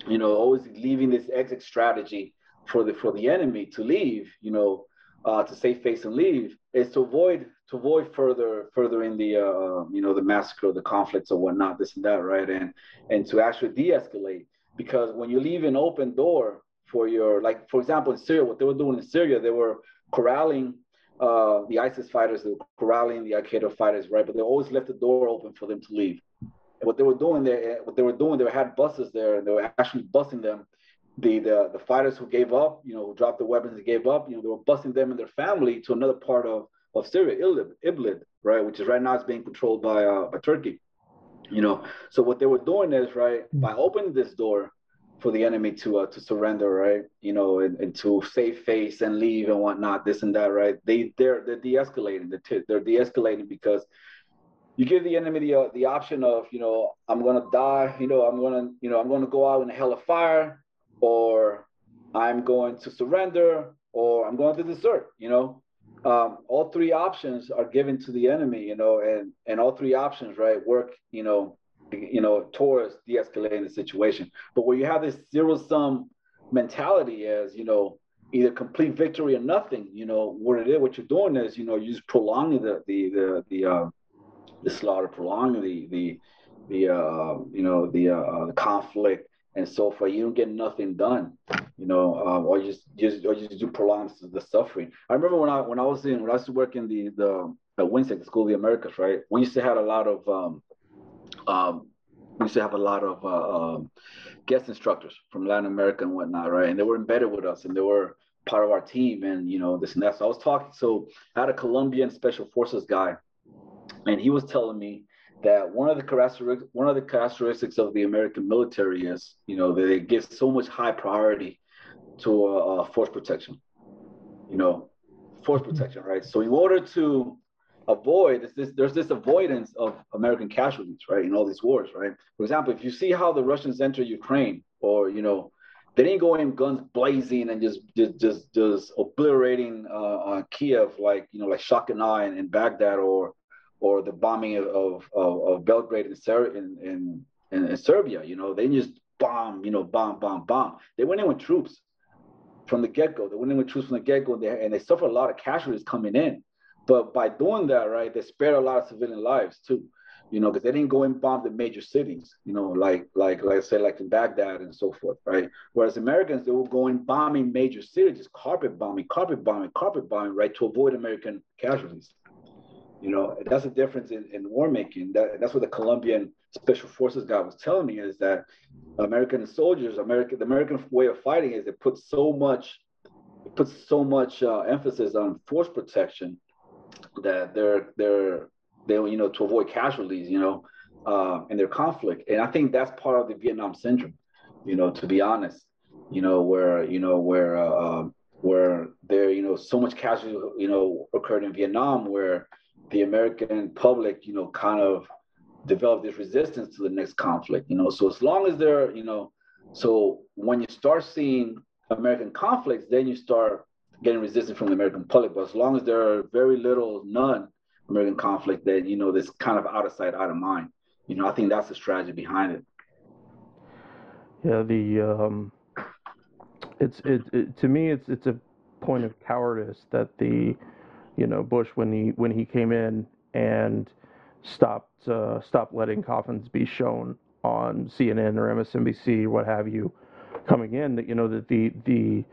[SPEAKER 4] you know, always leaving this exit strategy for the for the enemy to leave, you know, uh, to save face and leave, is to avoid to avoid further further in the uh, you know the massacre, the conflicts or whatnot, this and that, right? And and to actually de-escalate, because when you leave an open door for your like, for example, in Syria, what they were doing in Syria, they were corralling uh, the ISIS fighters, they were corralling the Al Qaeda fighters, right? But they always left the door open for them to leave. And what they were doing there, what they were doing, they had buses there, and they were actually busing them. The, the the fighters who gave up, you know, who dropped the weapons and gave up, you know, they were busing them and their family to another part of of Syria, Idlib, Idlib, right, which is right now is being controlled by uh, by Turkey. You know, so what they were doing is right by opening this door, for the enemy to uh, to surrender, right? You know, and, and, to save face and leave and whatnot, this and that, right? They they're they're de-escalating. They're, they're de-escalating because you give the enemy the uh, the option of you know I'm gonna die, you know I'm gonna you know I'm gonna go out in a hell of fire, or I'm going to surrender, or I'm going to desert. You know, um, all three options are given to the enemy. You know, and and all three options, right, work. You know, you know, towards de-escalating the situation. But where you have this zero-sum mentality as, you know, either complete victory or nothing, you know, what it is, what you're doing is, you know, you're just prolonging the the the the uh, the slaughter, prolonging the the the uh, you know the uh, the conflict and so forth. You don't get nothing done, you know, um, or you just just or just do prolong the suffering. I remember when I when I was in when I used to work in the the the WHINSEC, the School of the Americas, right? We used to have a lot of um, um, we used to have a lot of uh, um, guest instructors from Latin America and whatnot, right? And they were embedded with us and they were part of our team and, you know, this and that. So I was talking, so I had a Colombian special forces guy and he was telling me that one of the characteristics, one of the characteristics of the American military is, you know, that they give so much high priority to uh, force protection, you know, force protection, right? So in order to avoid this, there's this avoidance of American casualties, right, in all these wars, right? For example, if you see how the Russians enter Ukraine, or you know, they didn't go in guns blazing and just just just, just obliterating uh, uh, Kiev like you know like shock and awe in, in Baghdad or or the bombing of of, of Belgrade in, Ser- in, in, in Serbia. You know, they just bomb, you know, bomb, bomb, bomb. They went in with troops from the get go. They went in with troops from the get go, and they, and they suffered a lot of casualties coming in. But by doing that, right, they spared a lot of civilian lives too. You know, because they didn't go and bomb the major cities. You know, like like like I said, like in Baghdad and so forth, right? Whereas Americans, they were going bombing major cities, just carpet bombing, carpet bombing, carpet bombing, right, to avoid American casualties. You know, that's the difference in, in war making. That, that's what the Colombian special forces guy was telling me is that American soldiers, American, the American way of fighting is they put so much, it puts so much uh, emphasis on force protection that they're they're they you know to avoid casualties you know uh, in their conflict and i think that's part of the vietnam syndrome you know to be honest you know where you know where uh, um, where there you know so much casualty you know occurred in vietnam where the american public you know kind of develop this resistance to the next conflict you know so as long as they're you know so when you start seeing american conflicts then you start getting resistance from the American public. But as long as there are very little, none American conflict, then you know this kind of out of sight, out of mind. You know, I think that's the strategy behind it.
[SPEAKER 1] Yeah, the um, it's it, it to me it's it's a point of cowardice that the you know Bush when he when he came in and stopped uh, stopped letting coffins be shown on CNN or MSNBC, what have you, coming in that you know that the the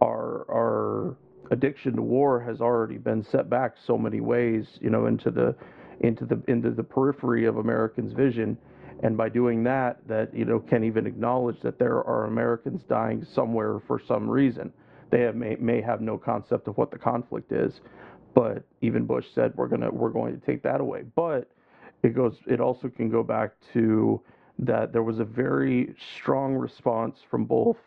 [SPEAKER 1] our our addiction to war has already been set back so many ways, you know, into the into the into the periphery of Americans' vision, and by doing that, that you know can even acknowledge that there are Americans dying somewhere for some reason. They have, may may have no concept of what the conflict is, but even Bush said we're gonna we're going to take that away. But it goes it also can go back to that there was a very strong response from both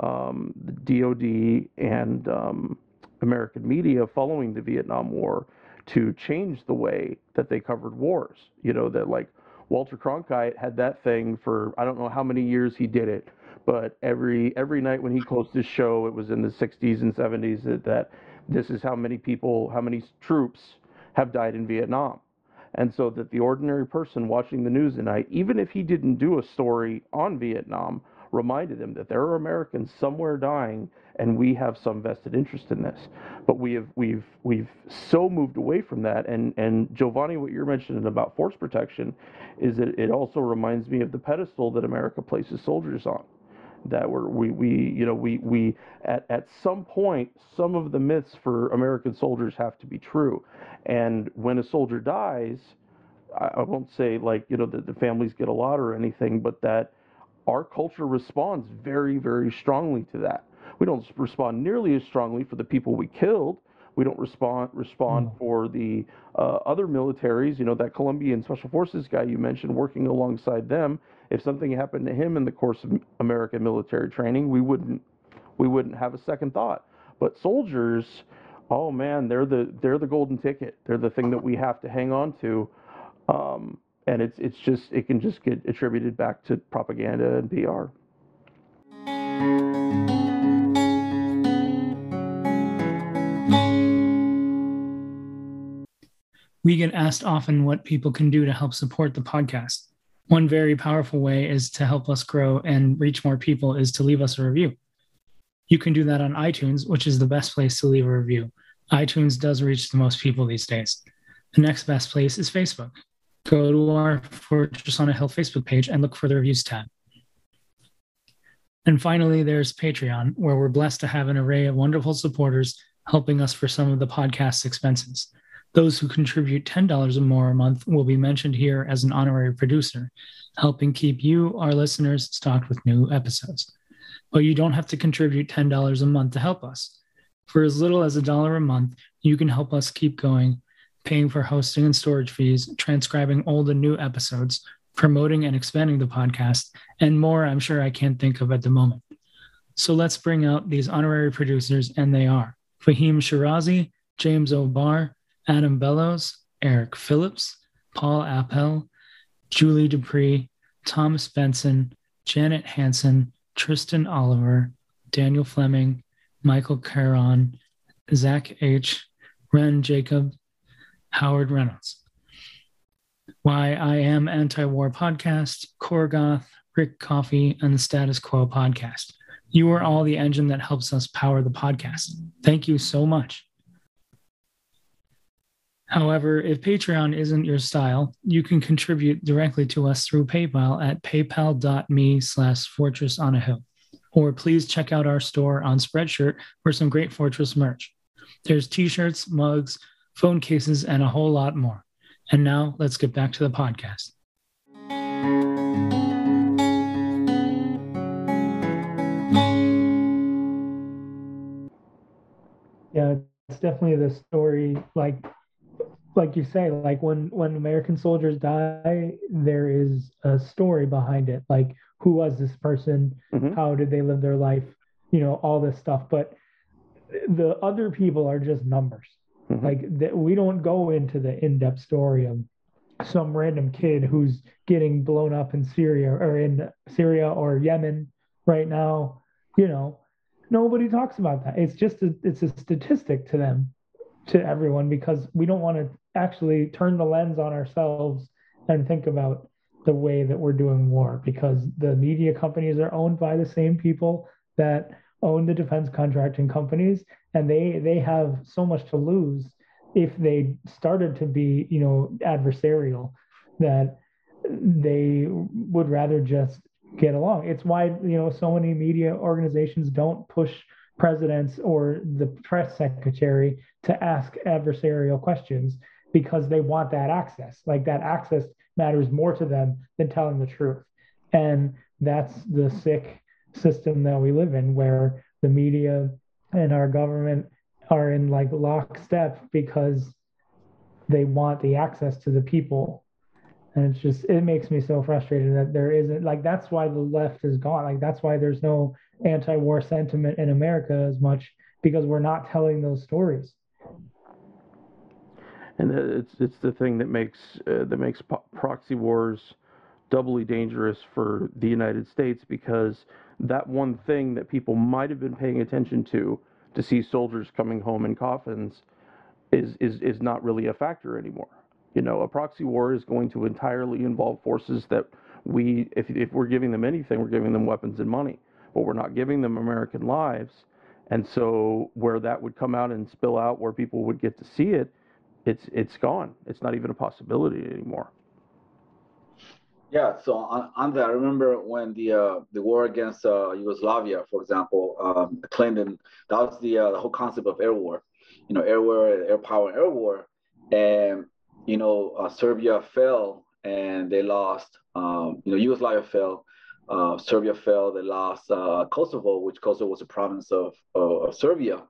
[SPEAKER 1] um, the DoD and um, American media following the Vietnam War to change the way that they covered wars. You know, that like Walter Cronkite had that thing for I don't know how many years he did it, but every every night when he closed his show, it was in the 60s and 70s that, that this is how many people, how many troops have died in Vietnam. And so that the ordinary person watching the news tonight, even if he didn't do a story on Vietnam, reminded him that there are Americans somewhere dying and we have some vested interest in this. But we have we've we've so moved away from that. And and Giovanni, what you're mentioning about force protection is that it also reminds me of the pedestal that America places soldiers on. That we're, we we you know we we at at some point some of the myths for American soldiers have to be true. And when a soldier dies, I, I won't say like you know that the families get a lot or anything, but that our culture responds very, very strongly to that. We don't respond nearly as strongly for the people we killed. We don't respond respond mm. for the uh, other militaries. You know that Colombian Special Forces guy you mentioned, working alongside them. If something happened to him in the course of American military training, we wouldn't we wouldn't have a second thought. But soldiers, oh man, they're the they're the golden ticket. They're the thing that we have to hang on to. Um, and it's it's just it can just get attributed back to propaganda and PR.
[SPEAKER 5] We get asked often what people can do to help support the podcast. One very powerful way is to help us grow and reach more people is to leave us a review. You can do that on iTunes, which is the best place to leave a review. iTunes does reach the most people these days. The next best place is Facebook go to our Fortress on a Hill Facebook page and look for the reviews tab. And finally, there's Patreon, where we're blessed to have an array of wonderful supporters helping us for some of the podcast's expenses. Those who contribute $10 or more a month will be mentioned here as an honorary producer, helping keep you, our listeners, stocked with new episodes. But you don't have to contribute $10 a month to help us. For as little as a dollar a month, you can help us keep going paying for hosting and storage fees, transcribing old and new episodes, promoting and expanding the podcast, and more I'm sure I can't think of at the moment. So let's bring out these honorary producers, and they are Fahim Shirazi, James O'Barr, Adam Bellows, Eric Phillips, Paul Appel, Julie Dupree, Thomas Benson, Janet Hanson, Tristan Oliver, Daniel Fleming, Michael Caron, Zach H., Ren Jacob, Howard Reynolds. Why I Am Anti War Podcast, Korgoth, Rick Coffee, and the Status Quo Podcast. You are all the engine that helps us power the podcast. Thank you so much. However, if Patreon isn't your style, you can contribute directly to us through PayPal at paypal.me slash fortress on a hill. Or please check out our store on Spreadshirt for some great Fortress merch. There's t-shirts, mugs, phone cases, and a whole lot more. And now let's get back to the podcast.
[SPEAKER 7] Yeah, it's definitely the story like like you say like when when american soldiers die there is a story behind it like who was this person mm-hmm. how did they live their life you know all this stuff but the other people are just numbers Mm-hmm. Like that, we don't go into the in-depth story of some random kid who's getting blown up in Syria or in Syria or Yemen right now. You know, nobody talks about that. It's just a, it's a statistic to them, to everyone, because we don't want to actually turn the lens on ourselves and think about the way that we're doing war because the media companies are owned by the same people that own the defense contracting companies and they they have so much to lose if they started to be you know adversarial that
[SPEAKER 5] they would rather just get along. It's why you know so many media organizations don't push presidents or the press secretary to ask adversarial questions because they want that access. Like that access matters more to them than telling the truth. And that's the sick system that we live in where the media and our government are in like lockstep because they want the access to the people and it's just it makes me so frustrated that there isn't like that's why the left is gone like that's why there's no anti-war sentiment in america as much because we're not telling those stories
[SPEAKER 1] and it's it's the thing that makes uh, that makes proxy wars doubly dangerous for the United States because that one thing that people might have been paying attention to to see soldiers coming home in coffins is is is not really a factor anymore. You know, a proxy war is going to entirely involve forces that we if if we're giving them anything, we're giving them weapons and money, but we're not giving them American lives. And so where that would come out and spill out where people would get to see it, it's it's gone. It's not even a possibility anymore.
[SPEAKER 4] Yeah, so on, on that, I remember when the uh, the war against uh, Yugoslavia, for example, um, Clinton, that was the, uh, the whole concept of air war, you know, air war, air power, air war, and you know, uh, Serbia fell and they lost. Um, you know, Yugoslavia fell, uh, Serbia fell. They lost uh, Kosovo, which Kosovo was a province of, of, of Serbia.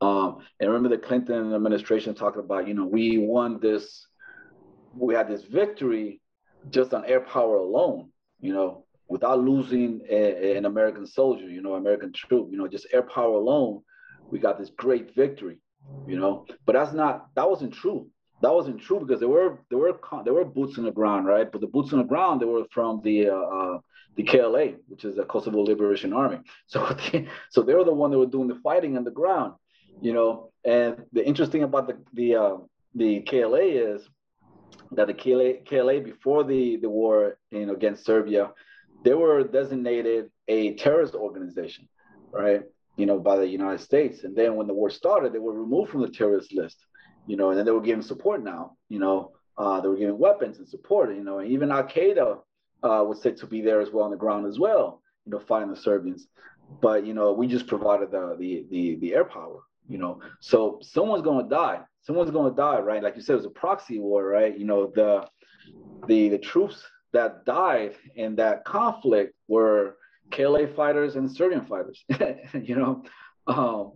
[SPEAKER 4] Um, and remember the Clinton administration talking about, you know, we won this, we had this victory just on air power alone, you know, without losing a, an American soldier, you know, American troop, you know, just air power alone, we got this great victory, you know. But that's not that wasn't true. That wasn't true because there were there were there were boots on the ground, right? But the boots on the ground they were from the uh, uh the KLA, which is the Kosovo Liberation Army. So the, so they were the one that were doing the fighting on the ground, you know. And the interesting about the the uh, the KLA is that the KLA, KLA before the, the war know, against Serbia, they were designated a terrorist organization, right? You know, by the United States. And then when the war started, they were removed from the terrorist list, you know, and then they were giving support now, you know, uh, they were giving weapons and support, you know, and even Al Qaeda uh, was said to be there as well on the ground as well, you know, fighting the Serbians. But you know, we just provided the the the, the air power, you know. So someone's gonna die someone's going to die, right? Like you said, it was a proxy war, right? You know, the the the troops that died in that conflict were KLA fighters and Serbian fighters, you know. Um,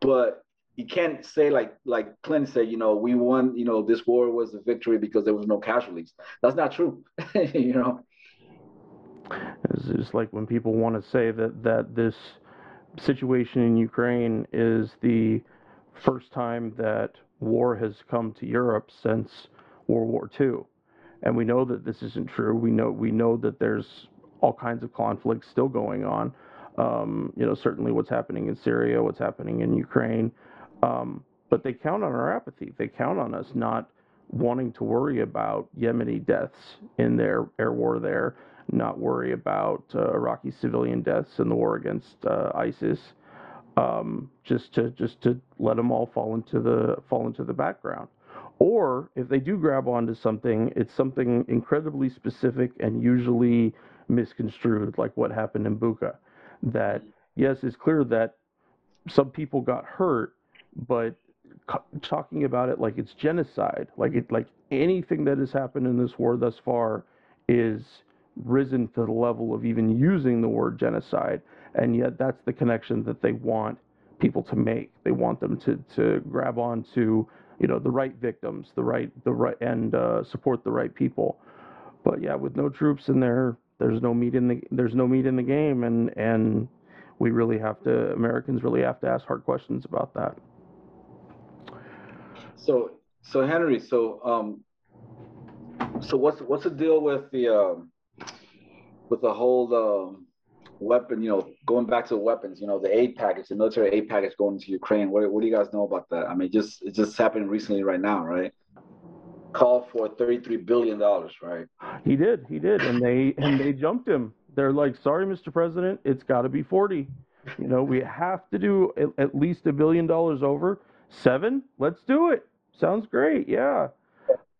[SPEAKER 4] but you can't say like like Clinton said, you know, we won, you know, this war was a victory because there was no casualties. That's not true, you know.
[SPEAKER 1] It's just like when people want to say that that this situation in Ukraine is the first time that war has come to Europe since World War II. And we know that this isn't true. We know we know that there's all kinds of conflicts still going on. Um, you know, certainly what's happening in Syria, what's happening in Ukraine. Um, but they count on our apathy. They count on us not wanting to worry about Yemeni deaths in their air war there, not worry about uh, Iraqi civilian deaths in the war against uh, ISIS um, just to just to let them all fall into the fall into the background. Or if they do grab onto something, it's something incredibly specific and usually misconstrued, like what happened in Bucha. That yes, it's clear that some people got hurt, but talking about it like it's genocide, like it like anything that has happened in this war thus far is risen to the level of even using the word genocide and yet that's the connection that they want people to make. They want them to to grab on to you know the right victims, the right the right and uh, support the right people. But yeah, with no troops in there, there's no meat in the there's no meat in the game, and and we really have to Americans really have to ask hard questions about that.
[SPEAKER 4] So so Henry, so um, so what's what's the deal with the um, with the whole um, weapon, you know, going back to weapons, you know, the aid package, the military aid package going to Ukraine. What, what do you guys know about that? I mean, just it just happened recently, right now, right? Called for thirty-three billion dollars, right?
[SPEAKER 1] He did, he did, and they and they jumped him. They're like, "Sorry, Mr. President, it's got to be forty. You know, we have to do at, at least a billion dollars over. Seven? Let's do it. Sounds great. Yeah."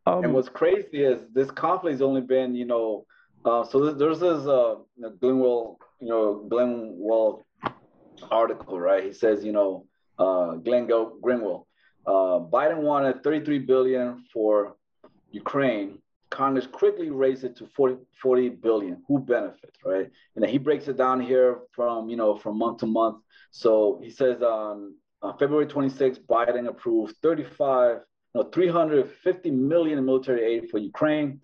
[SPEAKER 4] Um, and what's crazy is this conflict has only been, you know, uh, so there's, there's this uh, Glenwell, you know, Glenwell article, right? He says, you know, uh, Glenn Greenwald, uh, Biden wanted 33 billion for Ukraine. Congress quickly raised it to 40, 40 billion. Who benefits, right? And then he breaks it down here from, you know, from month to month. So he says on, on February 26, Biden approved 35 no, 350 million in military aid for Ukraine.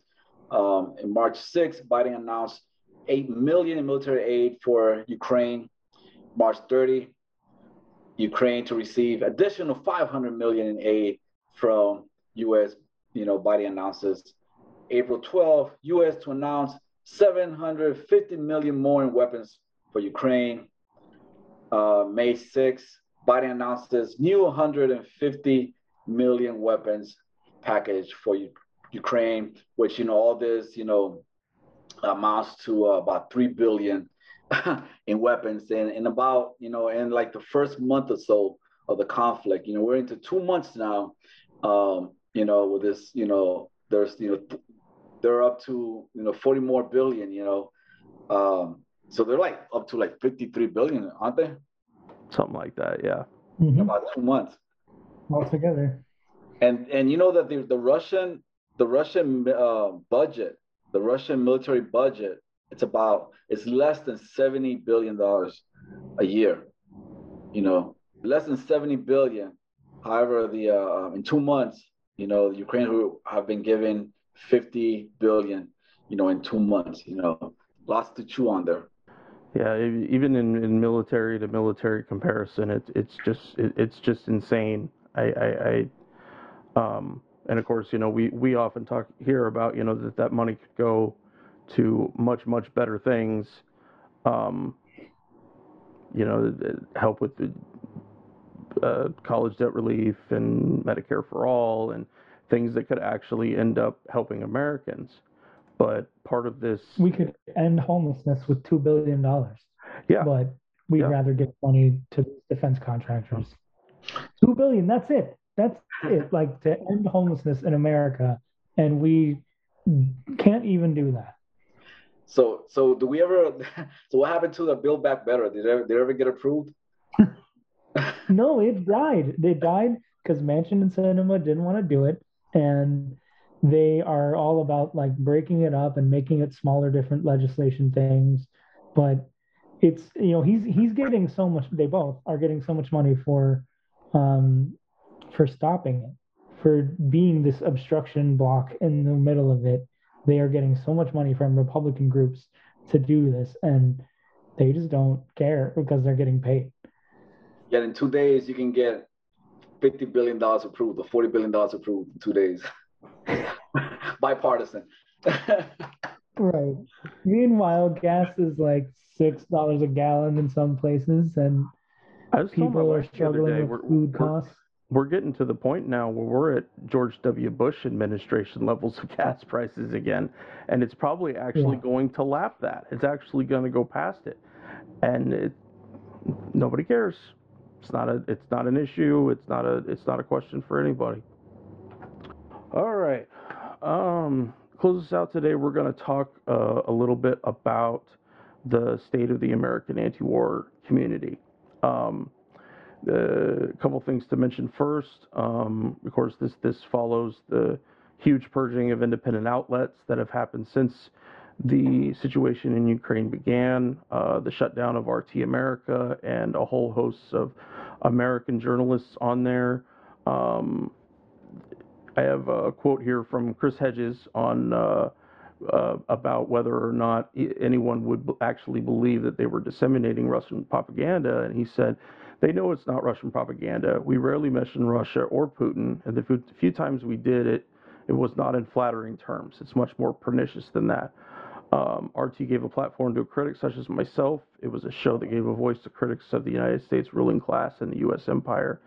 [SPEAKER 4] Um, in March 6, Biden announced 8 million in military aid for Ukraine. March 30, Ukraine to receive additional 500 million in aid from U.S. You know, Biden announces April 12, U.S. to announce 750 million more in weapons for Ukraine. Uh, May 6, Biden announced this new 150 million weapons package for Ukraine, which you know all this you know amounts to uh, about three billion in weapons, and in about you know in like the first month or so of the conflict, you know we're into two months now. Um, you know with this, you know there's you know th- they're up to you know 40 more billion, you know. Um, so they're like up to like 53 billion, aren't they?
[SPEAKER 1] Something like that, yeah.
[SPEAKER 4] Mm-hmm. About two months
[SPEAKER 5] altogether.
[SPEAKER 4] And and you know that the, the Russian the Russian uh, budget, the Russian military budget, it's about it's less than seventy billion dollars a year. You know, less than seventy billion. However, the uh, in two months, you know, the Ukrainians have been given fifty billion. You know, in two months. You know, lots to chew on there.
[SPEAKER 1] Yeah, even in, in military to military comparison, it's it's just it, it's just insane I, I, I um, and of course, you know, we, we often talk here about, you know, that that money could go to much, much better things. Um, you know, help with the uh, college debt relief and Medicare for all and things that could actually end up helping Americans. But part of this.
[SPEAKER 5] We could end homelessness with $2 billion.
[SPEAKER 1] Yeah.
[SPEAKER 5] But we'd yeah. rather give money to defense contractors. Mm-hmm. Two billion. That's it. That's it. Like to end homelessness in America, and we can't even do that.
[SPEAKER 4] So, so do we ever? So, what happened to the Build Back Better? Did it ever, did it ever get approved?
[SPEAKER 5] no, it died. They died because Manchin and Sinema didn't want to do it, and they are all about like breaking it up and making it smaller, different legislation things. But it's you know he's he's getting so much. They both are getting so much money for um, for stopping it, for being this obstruction block in the middle of it. They are getting so much money from Republican groups to do this, and they just don't care because they're getting paid.
[SPEAKER 4] Yet in two days, you can get fifty billion dollars approved or forty billion dollars approved in two days, bipartisan.
[SPEAKER 5] right. Meanwhile, gas is like six dollars a gallon in some places, and
[SPEAKER 1] people are struggling with food costs. We're, we're getting to the point now where we're at George W. Bush administration levels of gas prices again, and it's probably actually yeah. going to lap that. It's actually going to go past it, and it, nobody cares. It's not a. It's not an issue. It's not a. It's not a question for anybody. All right. Um, close us out today. We're going to talk uh, a little bit about the state of the American anti-war community. Um, a couple things to mention first. Um, of course, this this follows the huge purging of independent outlets that have happened since the situation in Ukraine began, uh, the shutdown of RT America, and a whole host of American journalists on there. Um, I have a quote here from Chris Hedges on uh, uh, about whether or not anyone would actually believe that they were disseminating Russian propaganda. And he said, they know it's not Russian propaganda. We rarely mention Russia or Putin. And the few, times we did it, it was not in flattering terms. It's much more pernicious than that. Um, RT gave a platform to critics such as myself. It was a show that gave a voice to critics of the United States ruling class and the U.S. empire.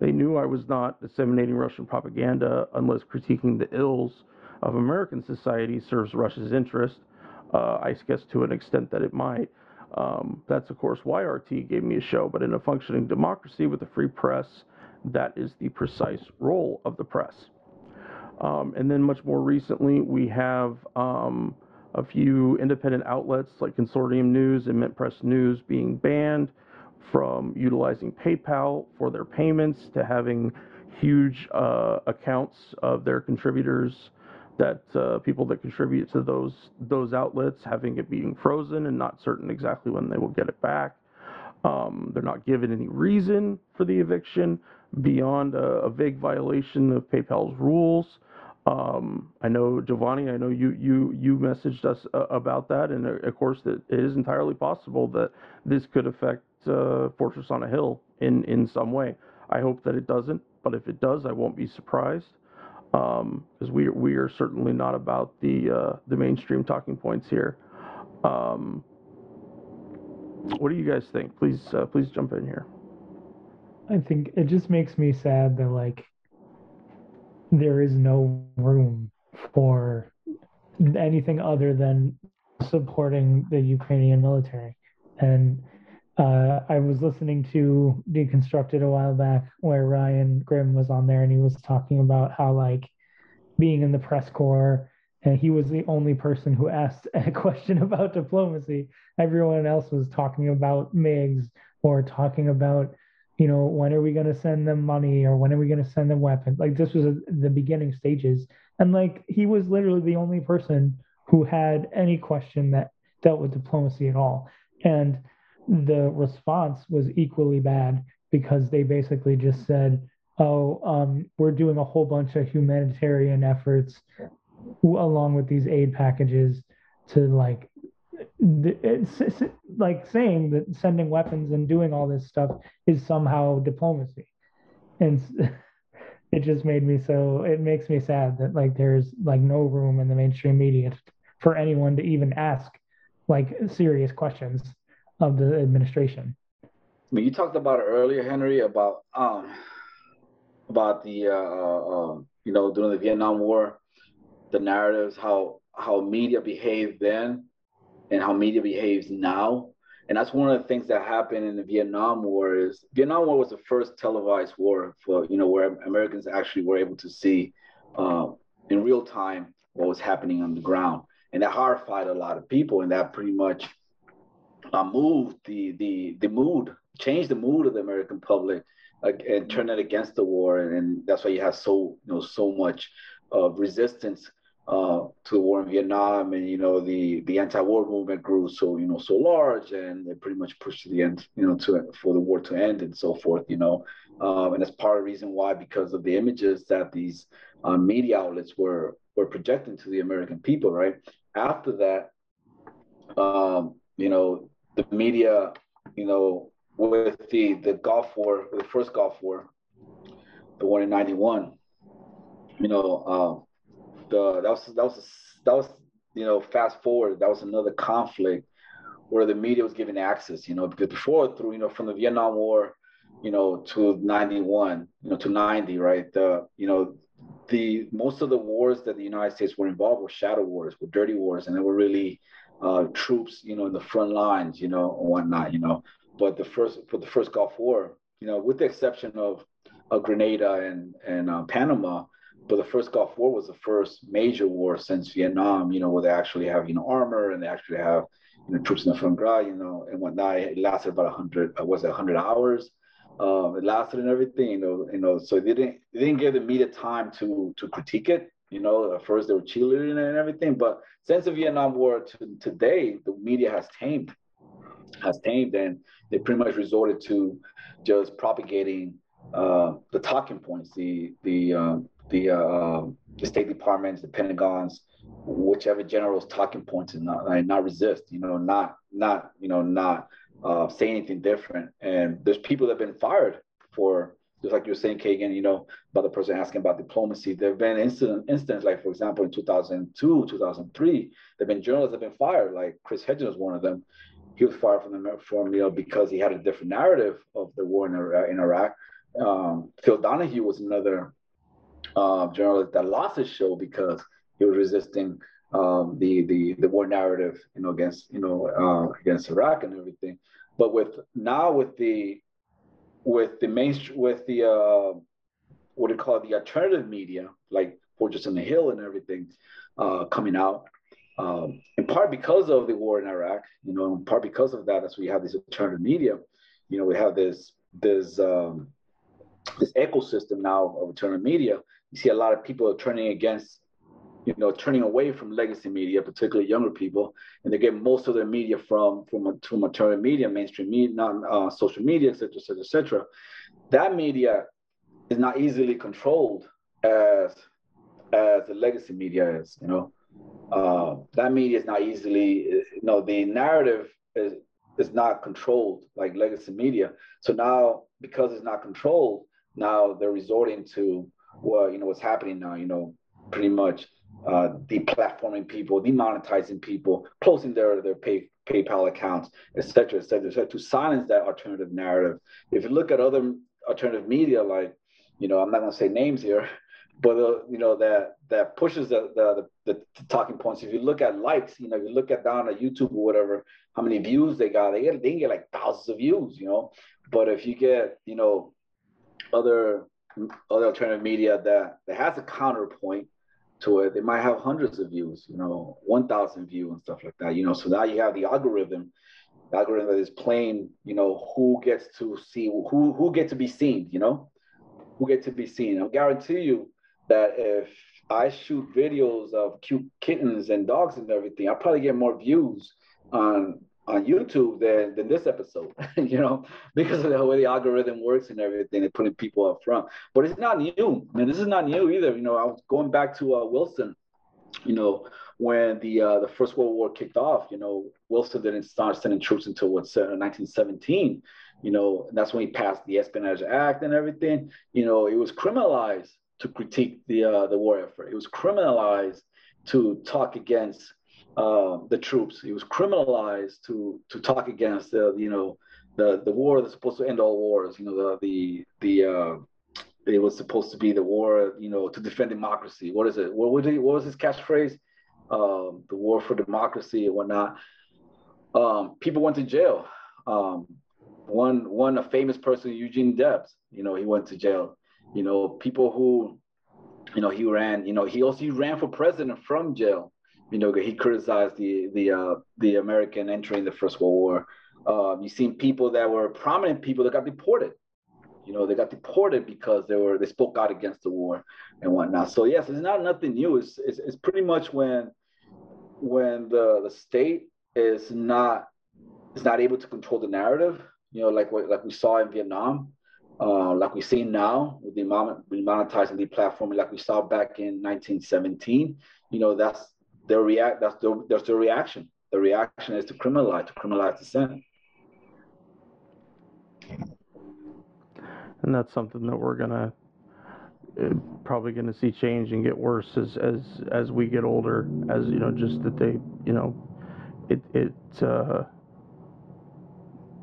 [SPEAKER 1] They knew I was not disseminating Russian propaganda unless critiquing the ills of American society serves Russia's interest. Uh, I guess to an extent that it might. Um, that's, of course, why RT gave me a show. But in a functioning democracy with a free press, that is the precise role of the press. Um, and then much more recently, we have um, a few independent outlets like Consortium News and Mint Press News being banned from utilizing PayPal for their payments to having huge uh, accounts of their contributors that uh, people that contribute to those those outlets having it being frozen and not certain exactly when they will get it back. Um, they're not given any reason for the eviction beyond a, a vague violation of PayPal's rules. Um, I know Giovanni. I know you you you messaged us uh, about that, and uh, of course, that it is entirely possible that this could affect uh, Fortress on a Hill in in some way. I hope that it doesn't, but if it does, I won't be surprised because um, we we are certainly not about the uh, the mainstream talking points here. Um, what do you guys think? Please uh, please jump in here.
[SPEAKER 5] I think it just makes me sad that like there is no room for anything other than supporting the Ukrainian military. And uh, I was listening to Deconstructed a while back where Ryan Grim was on there and he was talking about how, like, being in the press corps, and he was the only person who asked a question about diplomacy. Everyone else was talking about MiGs or talking about you know, when are we going to send them money or when are we going to send them weapons? Like this was a, the beginning stages. And like he was literally the only person who had any question that dealt with diplomacy at all. And the response was equally bad because they basically just said, oh, um, we're doing a whole bunch of humanitarian efforts along with these aid packages to like it's, it's like saying that sending weapons and doing all this stuff is somehow diplomacy. And it just made me so it makes me sad that like there's like no room in the mainstream media for anyone to even ask like serious questions of the administration
[SPEAKER 4] I mean, you talked about it earlier, Henry, about um, about the uh, uh, um, you know during the Vietnam War, the narratives, how how media behaved then, and how media behaves now. And that's one of the things that happened in the Vietnam War is Vietnam War was the first televised war for, you know, where Americans actually were able to see uh, in real time what was happening on the ground. And that horrified a lot of people. And that pretty much uh, moved the, the, the mood, change the mood of the American public uh, and turn it against the war. And, and that's why you have so, you know, so much of resistance uh, to the war in Vietnam, and you know the the anti-war movement grew so you know so large, and they pretty much pushed the end, you know, to for the war to end and so forth, you know, um, and that's part of the reason why because of the images that these uh, media outlets were were projecting to the American people, right? After that, um, you know, the media, you know, with the the Gulf War, the first Gulf War, the one in '91, you know. Um, the that was that was that was you know fast forward that was another conflict where the media was given access you know because before through you know from the Vietnam War you know to 91 you know to 90 right the you know the most of the wars that the United States were involved were shadow wars were dirty wars and they were really uh, troops you know in the front lines you know and whatnot you know but the first for the first Gulf War you know with the exception of, of Grenada and and uh, Panama but the first Gulf War was the first major war since Vietnam, you know, where they actually have, you know, armor and they actually have, you know, troops in the front line, you know, and whatnot. It lasted about 100, uh, was it 100 hours? Um, it lasted and everything, you know, you know, so they didn't, they didn't give the media time to, to critique it. You know, at first they were cheerleading and everything, but since the Vietnam War to today, the media has tamed, has tamed, and they pretty much resorted to just propagating uh, the talking points, the the um, the uh, the State Departments, the Pentagons, whichever general's talking points, and not like, not resist. You know, not not you know not uh, say anything different. And there's people that have been fired for just like you were saying, Kagan, you know, about the person asking about diplomacy. There have been incident, incidents, like, for example, in 2002, 2003, there have been journalists that have been fired, like Chris Hedges was one of them. He was fired from the from, you know, because he had a different narrative of the war in, in Iraq. Um, Phil Donahue was another uh, journalist that lost his show because he was resisting um, the the the war narrative, you know, against you know uh, against Iraq and everything. But with now with the with the main with the uh, what do you call it, the alternative media, like Fortress on the Hill and everything uh, coming out. Um, in part because of the war in Iraq, you know, in part because of that, as we have this alternative media, you know, we have this this um, this ecosystem now of alternative media. You see a lot of people are turning against, you know, turning away from legacy media, particularly younger people, and they get most of their media from from from alternative media, mainstream media, not uh, social media, et cetera, et cetera, et cetera. That media is not easily controlled as as the legacy media is. You know, uh, that media is not easily. You know, the narrative is is not controlled like legacy media. So now, because it's not controlled, now they're resorting to well, you know, what's happening now. You know, pretty much uh, deplatforming people, demonetizing people, closing their their pay, PayPal accounts, et cetera, et cetera, et cetera, to silence that alternative narrative. If you look at other alternative media, like you know, I'm not going to say names here, but uh, you know that that pushes the, the, the the talking points. If you look at likes, you know, if you look at down at YouTube or whatever, how many views they got, they get they get like thousands of views, you know. But if you get you know other other alternative media that that has a counterpoint to it, they might have hundreds of views, you know, one thousand views and stuff like that, you know. So now you have the algorithm the algorithm that is playing, you know, who gets to see who who get to be seen, you know, who get to be seen. I'll guarantee you that if I shoot videos of cute kittens and dogs and everything, I'll probably get more views on on YouTube than, than this episode, you know, because of the way the algorithm works and everything, They're putting people up front. But it's not new. I mean, this is not new either. You know, I was going back to uh, Wilson, you know, when the uh, the First World War kicked off, you know, Wilson didn't start sending troops until what 1917. You know, that's when he passed the Espionage Act and everything. You know, it was criminalized to critique the uh, the war effort. It was criminalized to talk against uh, the troops. It was criminalized to to talk against the you know the the war that's supposed to end all wars. You know the the the uh, it was supposed to be the war you know to defend democracy. What is it? What was what was his catchphrase? um, the war for democracy and whatnot. Um, people went to jail. Um, one one a famous person, Eugene Debs. You know, he went to jail. You know, people who, you know, he ran. You know, he also he ran for president from jail. You know, he criticized the the uh, the American entry in the First World War. Um, you've seen people that were prominent people that got deported. You know, they got deported because they were they spoke out against the war and whatnot. So yes, it's not nothing new. It's it's, it's pretty much when when the the state is not is not able to control the narrative, you know, like like we saw in Vietnam, uh, like we see now with the monetizing the platform, like we saw back in 1917, you know, that's their react that's their that's their reaction. The reaction is to criminalize, to criminalize the sin.
[SPEAKER 1] And that's something that we're gonna uh, probably to see change and get worse as as as we get older. As you know, just that they, you know, it it uh,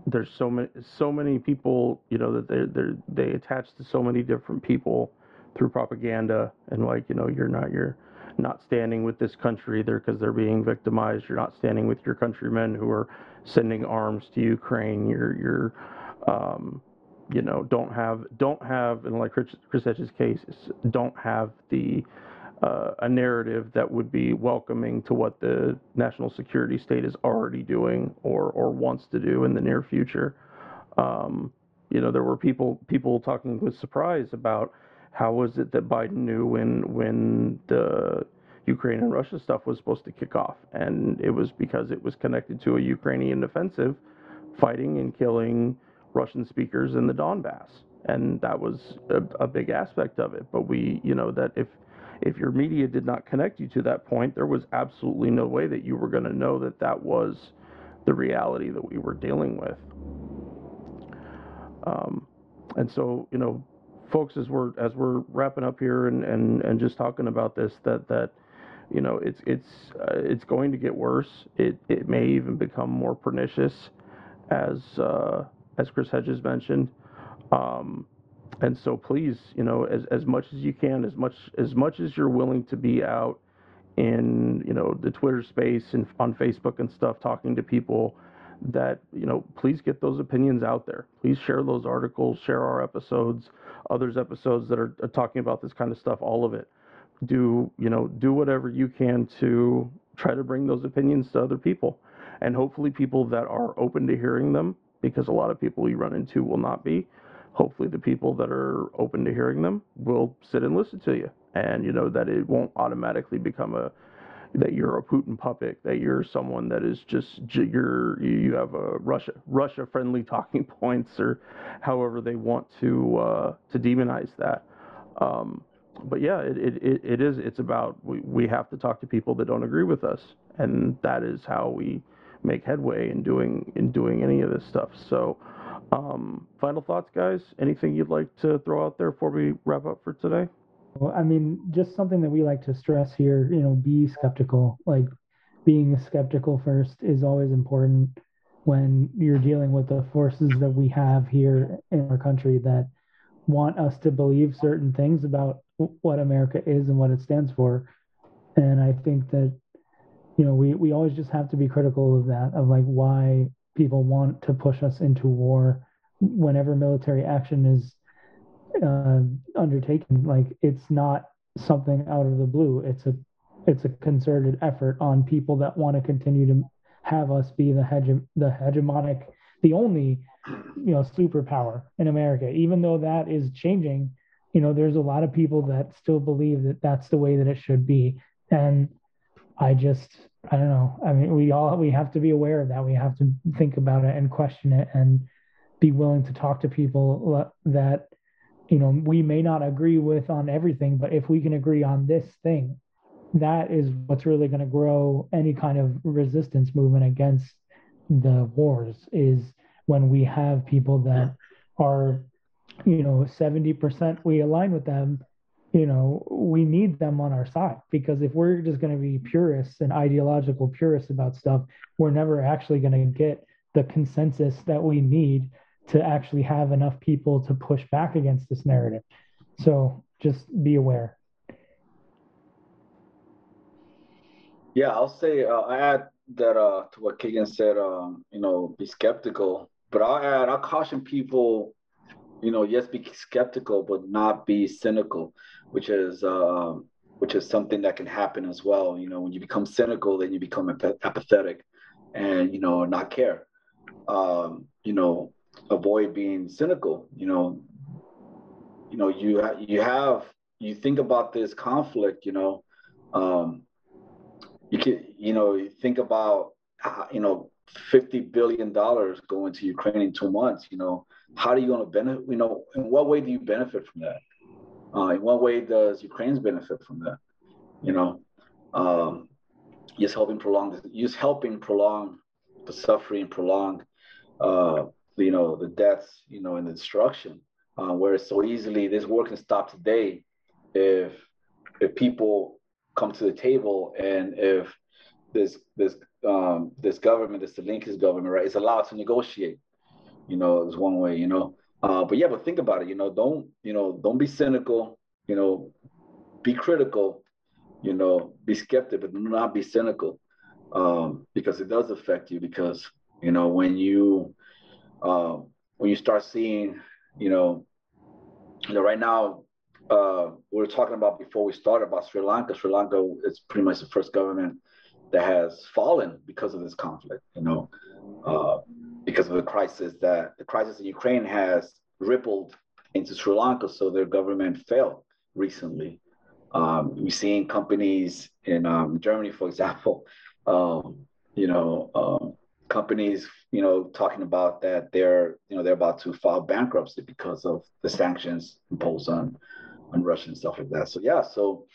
[SPEAKER 1] there's so many so many people, you know, that they they they attach to so many different people through propaganda and like you know you're not you're not standing with this country there because they're being victimized. You're not standing with your countrymen who are sending arms to Ukraine. You're you're um, you know, don't have don't have, and like Chris, Chris Hedges' case, don't have the uh, a narrative that would be welcoming to what the national security state is already doing or or wants to do in the near future. Um, you know, there were people people talking with surprise about how was it that Biden knew when when the Ukraine and Russia stuff was supposed to kick off, and it was because it was connected to a Ukrainian offensive, fighting and killing Russian speakers in the Donbass, and that was a, a big aspect of it. But we, you know, that if if your media did not connect you to that point, there was absolutely no way that you were going to know that that was the reality that we were dealing with. Um, and so, you know, folks, as we're as we're wrapping up here and and and just talking about this, that that you know, it's it's uh, it's going to get worse. It it may even become more pernicious as uh, as Chris Hedges mentioned. Um, and so please, you know, as, as much as you can, as much as much as you're willing to be out in, you know, the Twitter space and on Facebook and stuff, talking to people that, you know, please get those opinions out there. Please share those articles, share our episodes, others episodes that are, talking about this kind of stuff, all of it. do you know do whatever you can to try to bring those opinions to other people, and hopefully people that are open to hearing them, because a lot of people you run into will not be. Hopefully, the people that are open to hearing them will sit and listen to you, and you know that it won't automatically become a that you're a Putin puppet, that you're someone that is just you're you have a Russia Russia friendly talking points or however they want to uh, to demonize that. Um, but yeah, it, it, it is it's about we, we have to talk to people that don't agree with us, and that is how we make headway in doing in doing any of this stuff. So. Um, final thoughts, guys? Anything you'd like to throw out there before we wrap up for today?
[SPEAKER 5] I mean, just something that we like to stress here, you know, be skeptical. Like being skeptical first is always important when you're dealing with the forces that we have here in our country that want us to believe certain things about what America is and what it stands for. And I think that, you know, we, we always just have to be critical of that, of like why people want to push us into war whenever military action is uh, undertaken. Like it's not something out of the blue. It's a it's a concerted effort on people that want to continue to have us be the hege- the hegemonic, the only you know superpower in America. Even though that is changing, you know, there's a lot of people that still believe that that's the way that it should be, and I just I don't know. I mean, we all we have to be aware of that. We have to think about it and question it and be willing to talk to people that you know we may not agree with on everything but if we can agree on this thing that is what's really going to grow any kind of resistance movement against the wars is when we have people that are you know 70% we align with them you know we need them on our side. Because if we're just going to be purists and ideological purists about stuff we're never actually going to get the consensus that we need to actually have enough people to push back against this narrative. So just be aware.
[SPEAKER 4] Yeah, I'll say uh, I add that uh, to what Kagan said. Um, you know, be skeptical, but I'll add I'll caution people. You know, yes, be skeptical, but not be cynical, which is uh, which is something that can happen as well. You know, when you become cynical, then you become apathetic, and you know, not care. Um, you know, avoid being cynical. You know, you know, you you have you think about this conflict. You know, um, you can you know you think about uh, you know fifty billion dollars going to Ukraine in two months. You know, how are you going to benefit? You know, in what way do you benefit from that? Uh, in what way does Ukraine's benefit from that? You know, um, just helping prolong, just helping prolong the suffering, prolong uh, you know the deaths you know and the destruction uh, where it's so easily this war can stop today if if people come to the table and if this this um, this government this Zelensky's government right is allowed to negotiate. You know is one way you know. Uh, but yeah but think about it you know don't you know don't be cynical you know be critical you know be skeptical, but not be cynical um, because it does affect you because you know when you uh, when you start seeing, you know, you know, right now, uh, we were talking about before we started about Sri Lanka. Sri Lanka is pretty much the first government that has fallen because of this conflict. You know, uh, because of the crisis that the crisis in Ukraine has rippled into Sri Lanka, so their government fell recently. Um, we've seen companies in um, Germany, for example, um, you know, um, companies, you know, talking about that they're, you know, they're about to file bankruptcy because of the sanctions imposed on on Russia and stuff like that. So yeah, so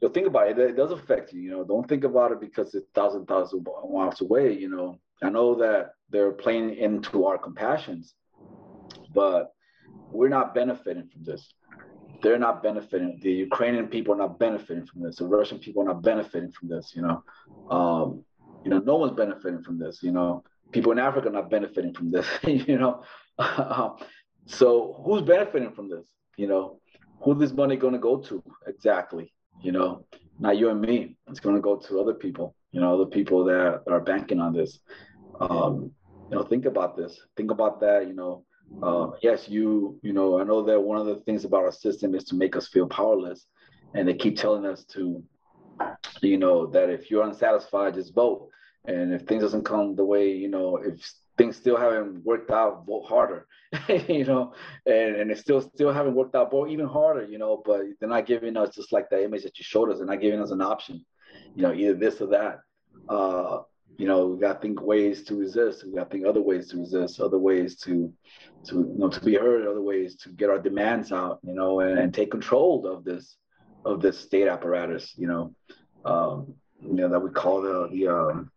[SPEAKER 4] you think about it. It does affect you. You know, don't think about it because it's thousand miles away. You know, I know that they're playing into our compassions, but we're not benefiting from this. They're not benefiting. The Ukrainian people are not benefiting from this. The Russian people are not benefiting from this. You know, um, you know, no one's benefiting from this. You know, people in Africa are not benefiting from this. you know, so who's benefiting from this? You know, who this money going to go to exactly? You know, not you and me. It's going to go to other people. You know, other people that are banking on this. Um, you know, think about this. Think about that. You know, uh, yes, you. You know, I know that one of the things about our system is to make us feel powerless, and they keep telling us to, you know, that if you're unsatisfied, just vote. And if things doesn't come the way, you know, if things still haven't worked out, vote harder, you know, and, and it still still haven't worked out, vote even harder, you know, but they're not giving us just like the image that you showed us, they're not giving us an option, you know, either this or that. Uh, you know, we got to think ways to resist. We got to think other ways to resist, other ways to, to you know, to be heard, other ways to get our demands out, you know, and, and take control of this, of this state apparatus, you know, um, you know that we call the the um,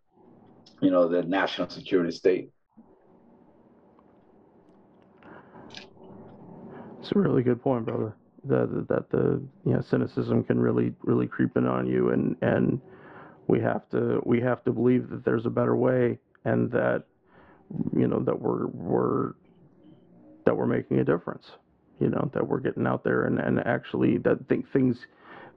[SPEAKER 4] you know the national security state.
[SPEAKER 1] It's a really good point, brother. That that the you know cynicism can really really creep in on you, and and we have to we have to believe that there's a better way, and that you know that we're we're that we're making a difference. You know that we're getting out there and and actually that think things.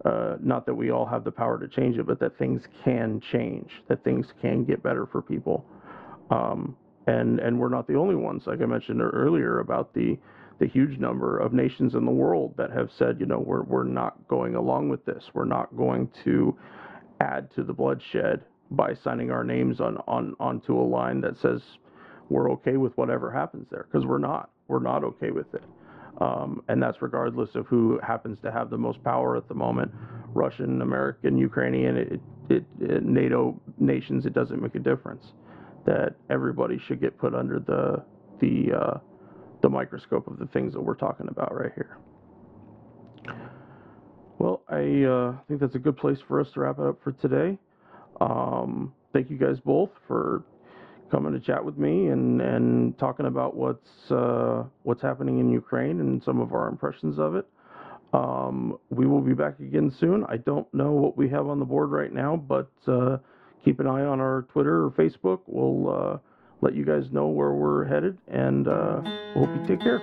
[SPEAKER 1] Uh, not that we all have the power to change it, but that things can change, that things can get better for people. Um, and and we're not the only ones. Like I mentioned earlier about the the huge number of nations in the world that have said, you know, we're, we're not going along with this. We're not going to add to the bloodshed by signing our names on, on onto a line that says we're okay with whatever happens there because we're not. We're not okay with it. Um, and that's regardless of who happens to have the most power at the moment Russian, American, Ukrainian, it, it, it, NATO nations, it doesn't make a difference. That everybody should get put under the, the, uh, the microscope of the things that we're talking about right here. Well, I uh, think that's a good place for us to wrap it up for today. Um, thank you guys both for coming to chat with me and, and talking about what's uh, what's happening in Ukraine and some of our impressions of it. Um, we will be back again soon. I don't know what we have on the board right now, but uh, keep an eye on our Twitter or Facebook. We'll uh, let you guys know where we're headed, and uh, we hope you take care.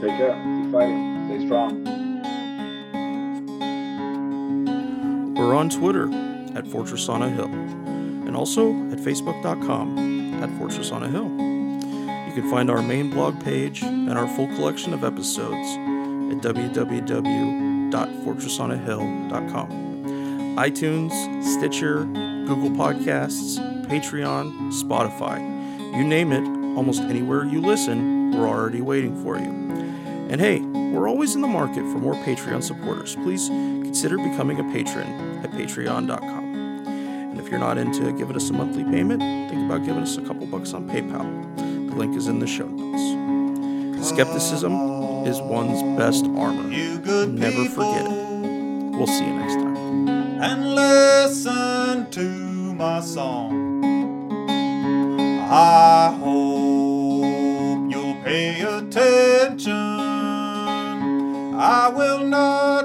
[SPEAKER 4] Take care. Keep fighting. Stay strong.
[SPEAKER 1] We're on Twitter at Fortress on a Hill, and also at Facebook.com at Fortress on a Hill. You can find our main blog page and our full collection of episodes at www.fortressonahill.com. iTunes, Stitcher, Google Podcasts, Patreon, Spotify. You name it, almost anywhere you listen, we're already waiting for you. And hey, we're always in the market for more Patreon supporters. Please consider becoming a patron at patreon.com. You're not into giving us a monthly payment, think about giving us a couple bucks on PayPal. The link is in the show notes. Skepticism is one's best armor. Never forget it. We'll see you next time.
[SPEAKER 8] And listen to my song. I hope you'll pay attention. I will not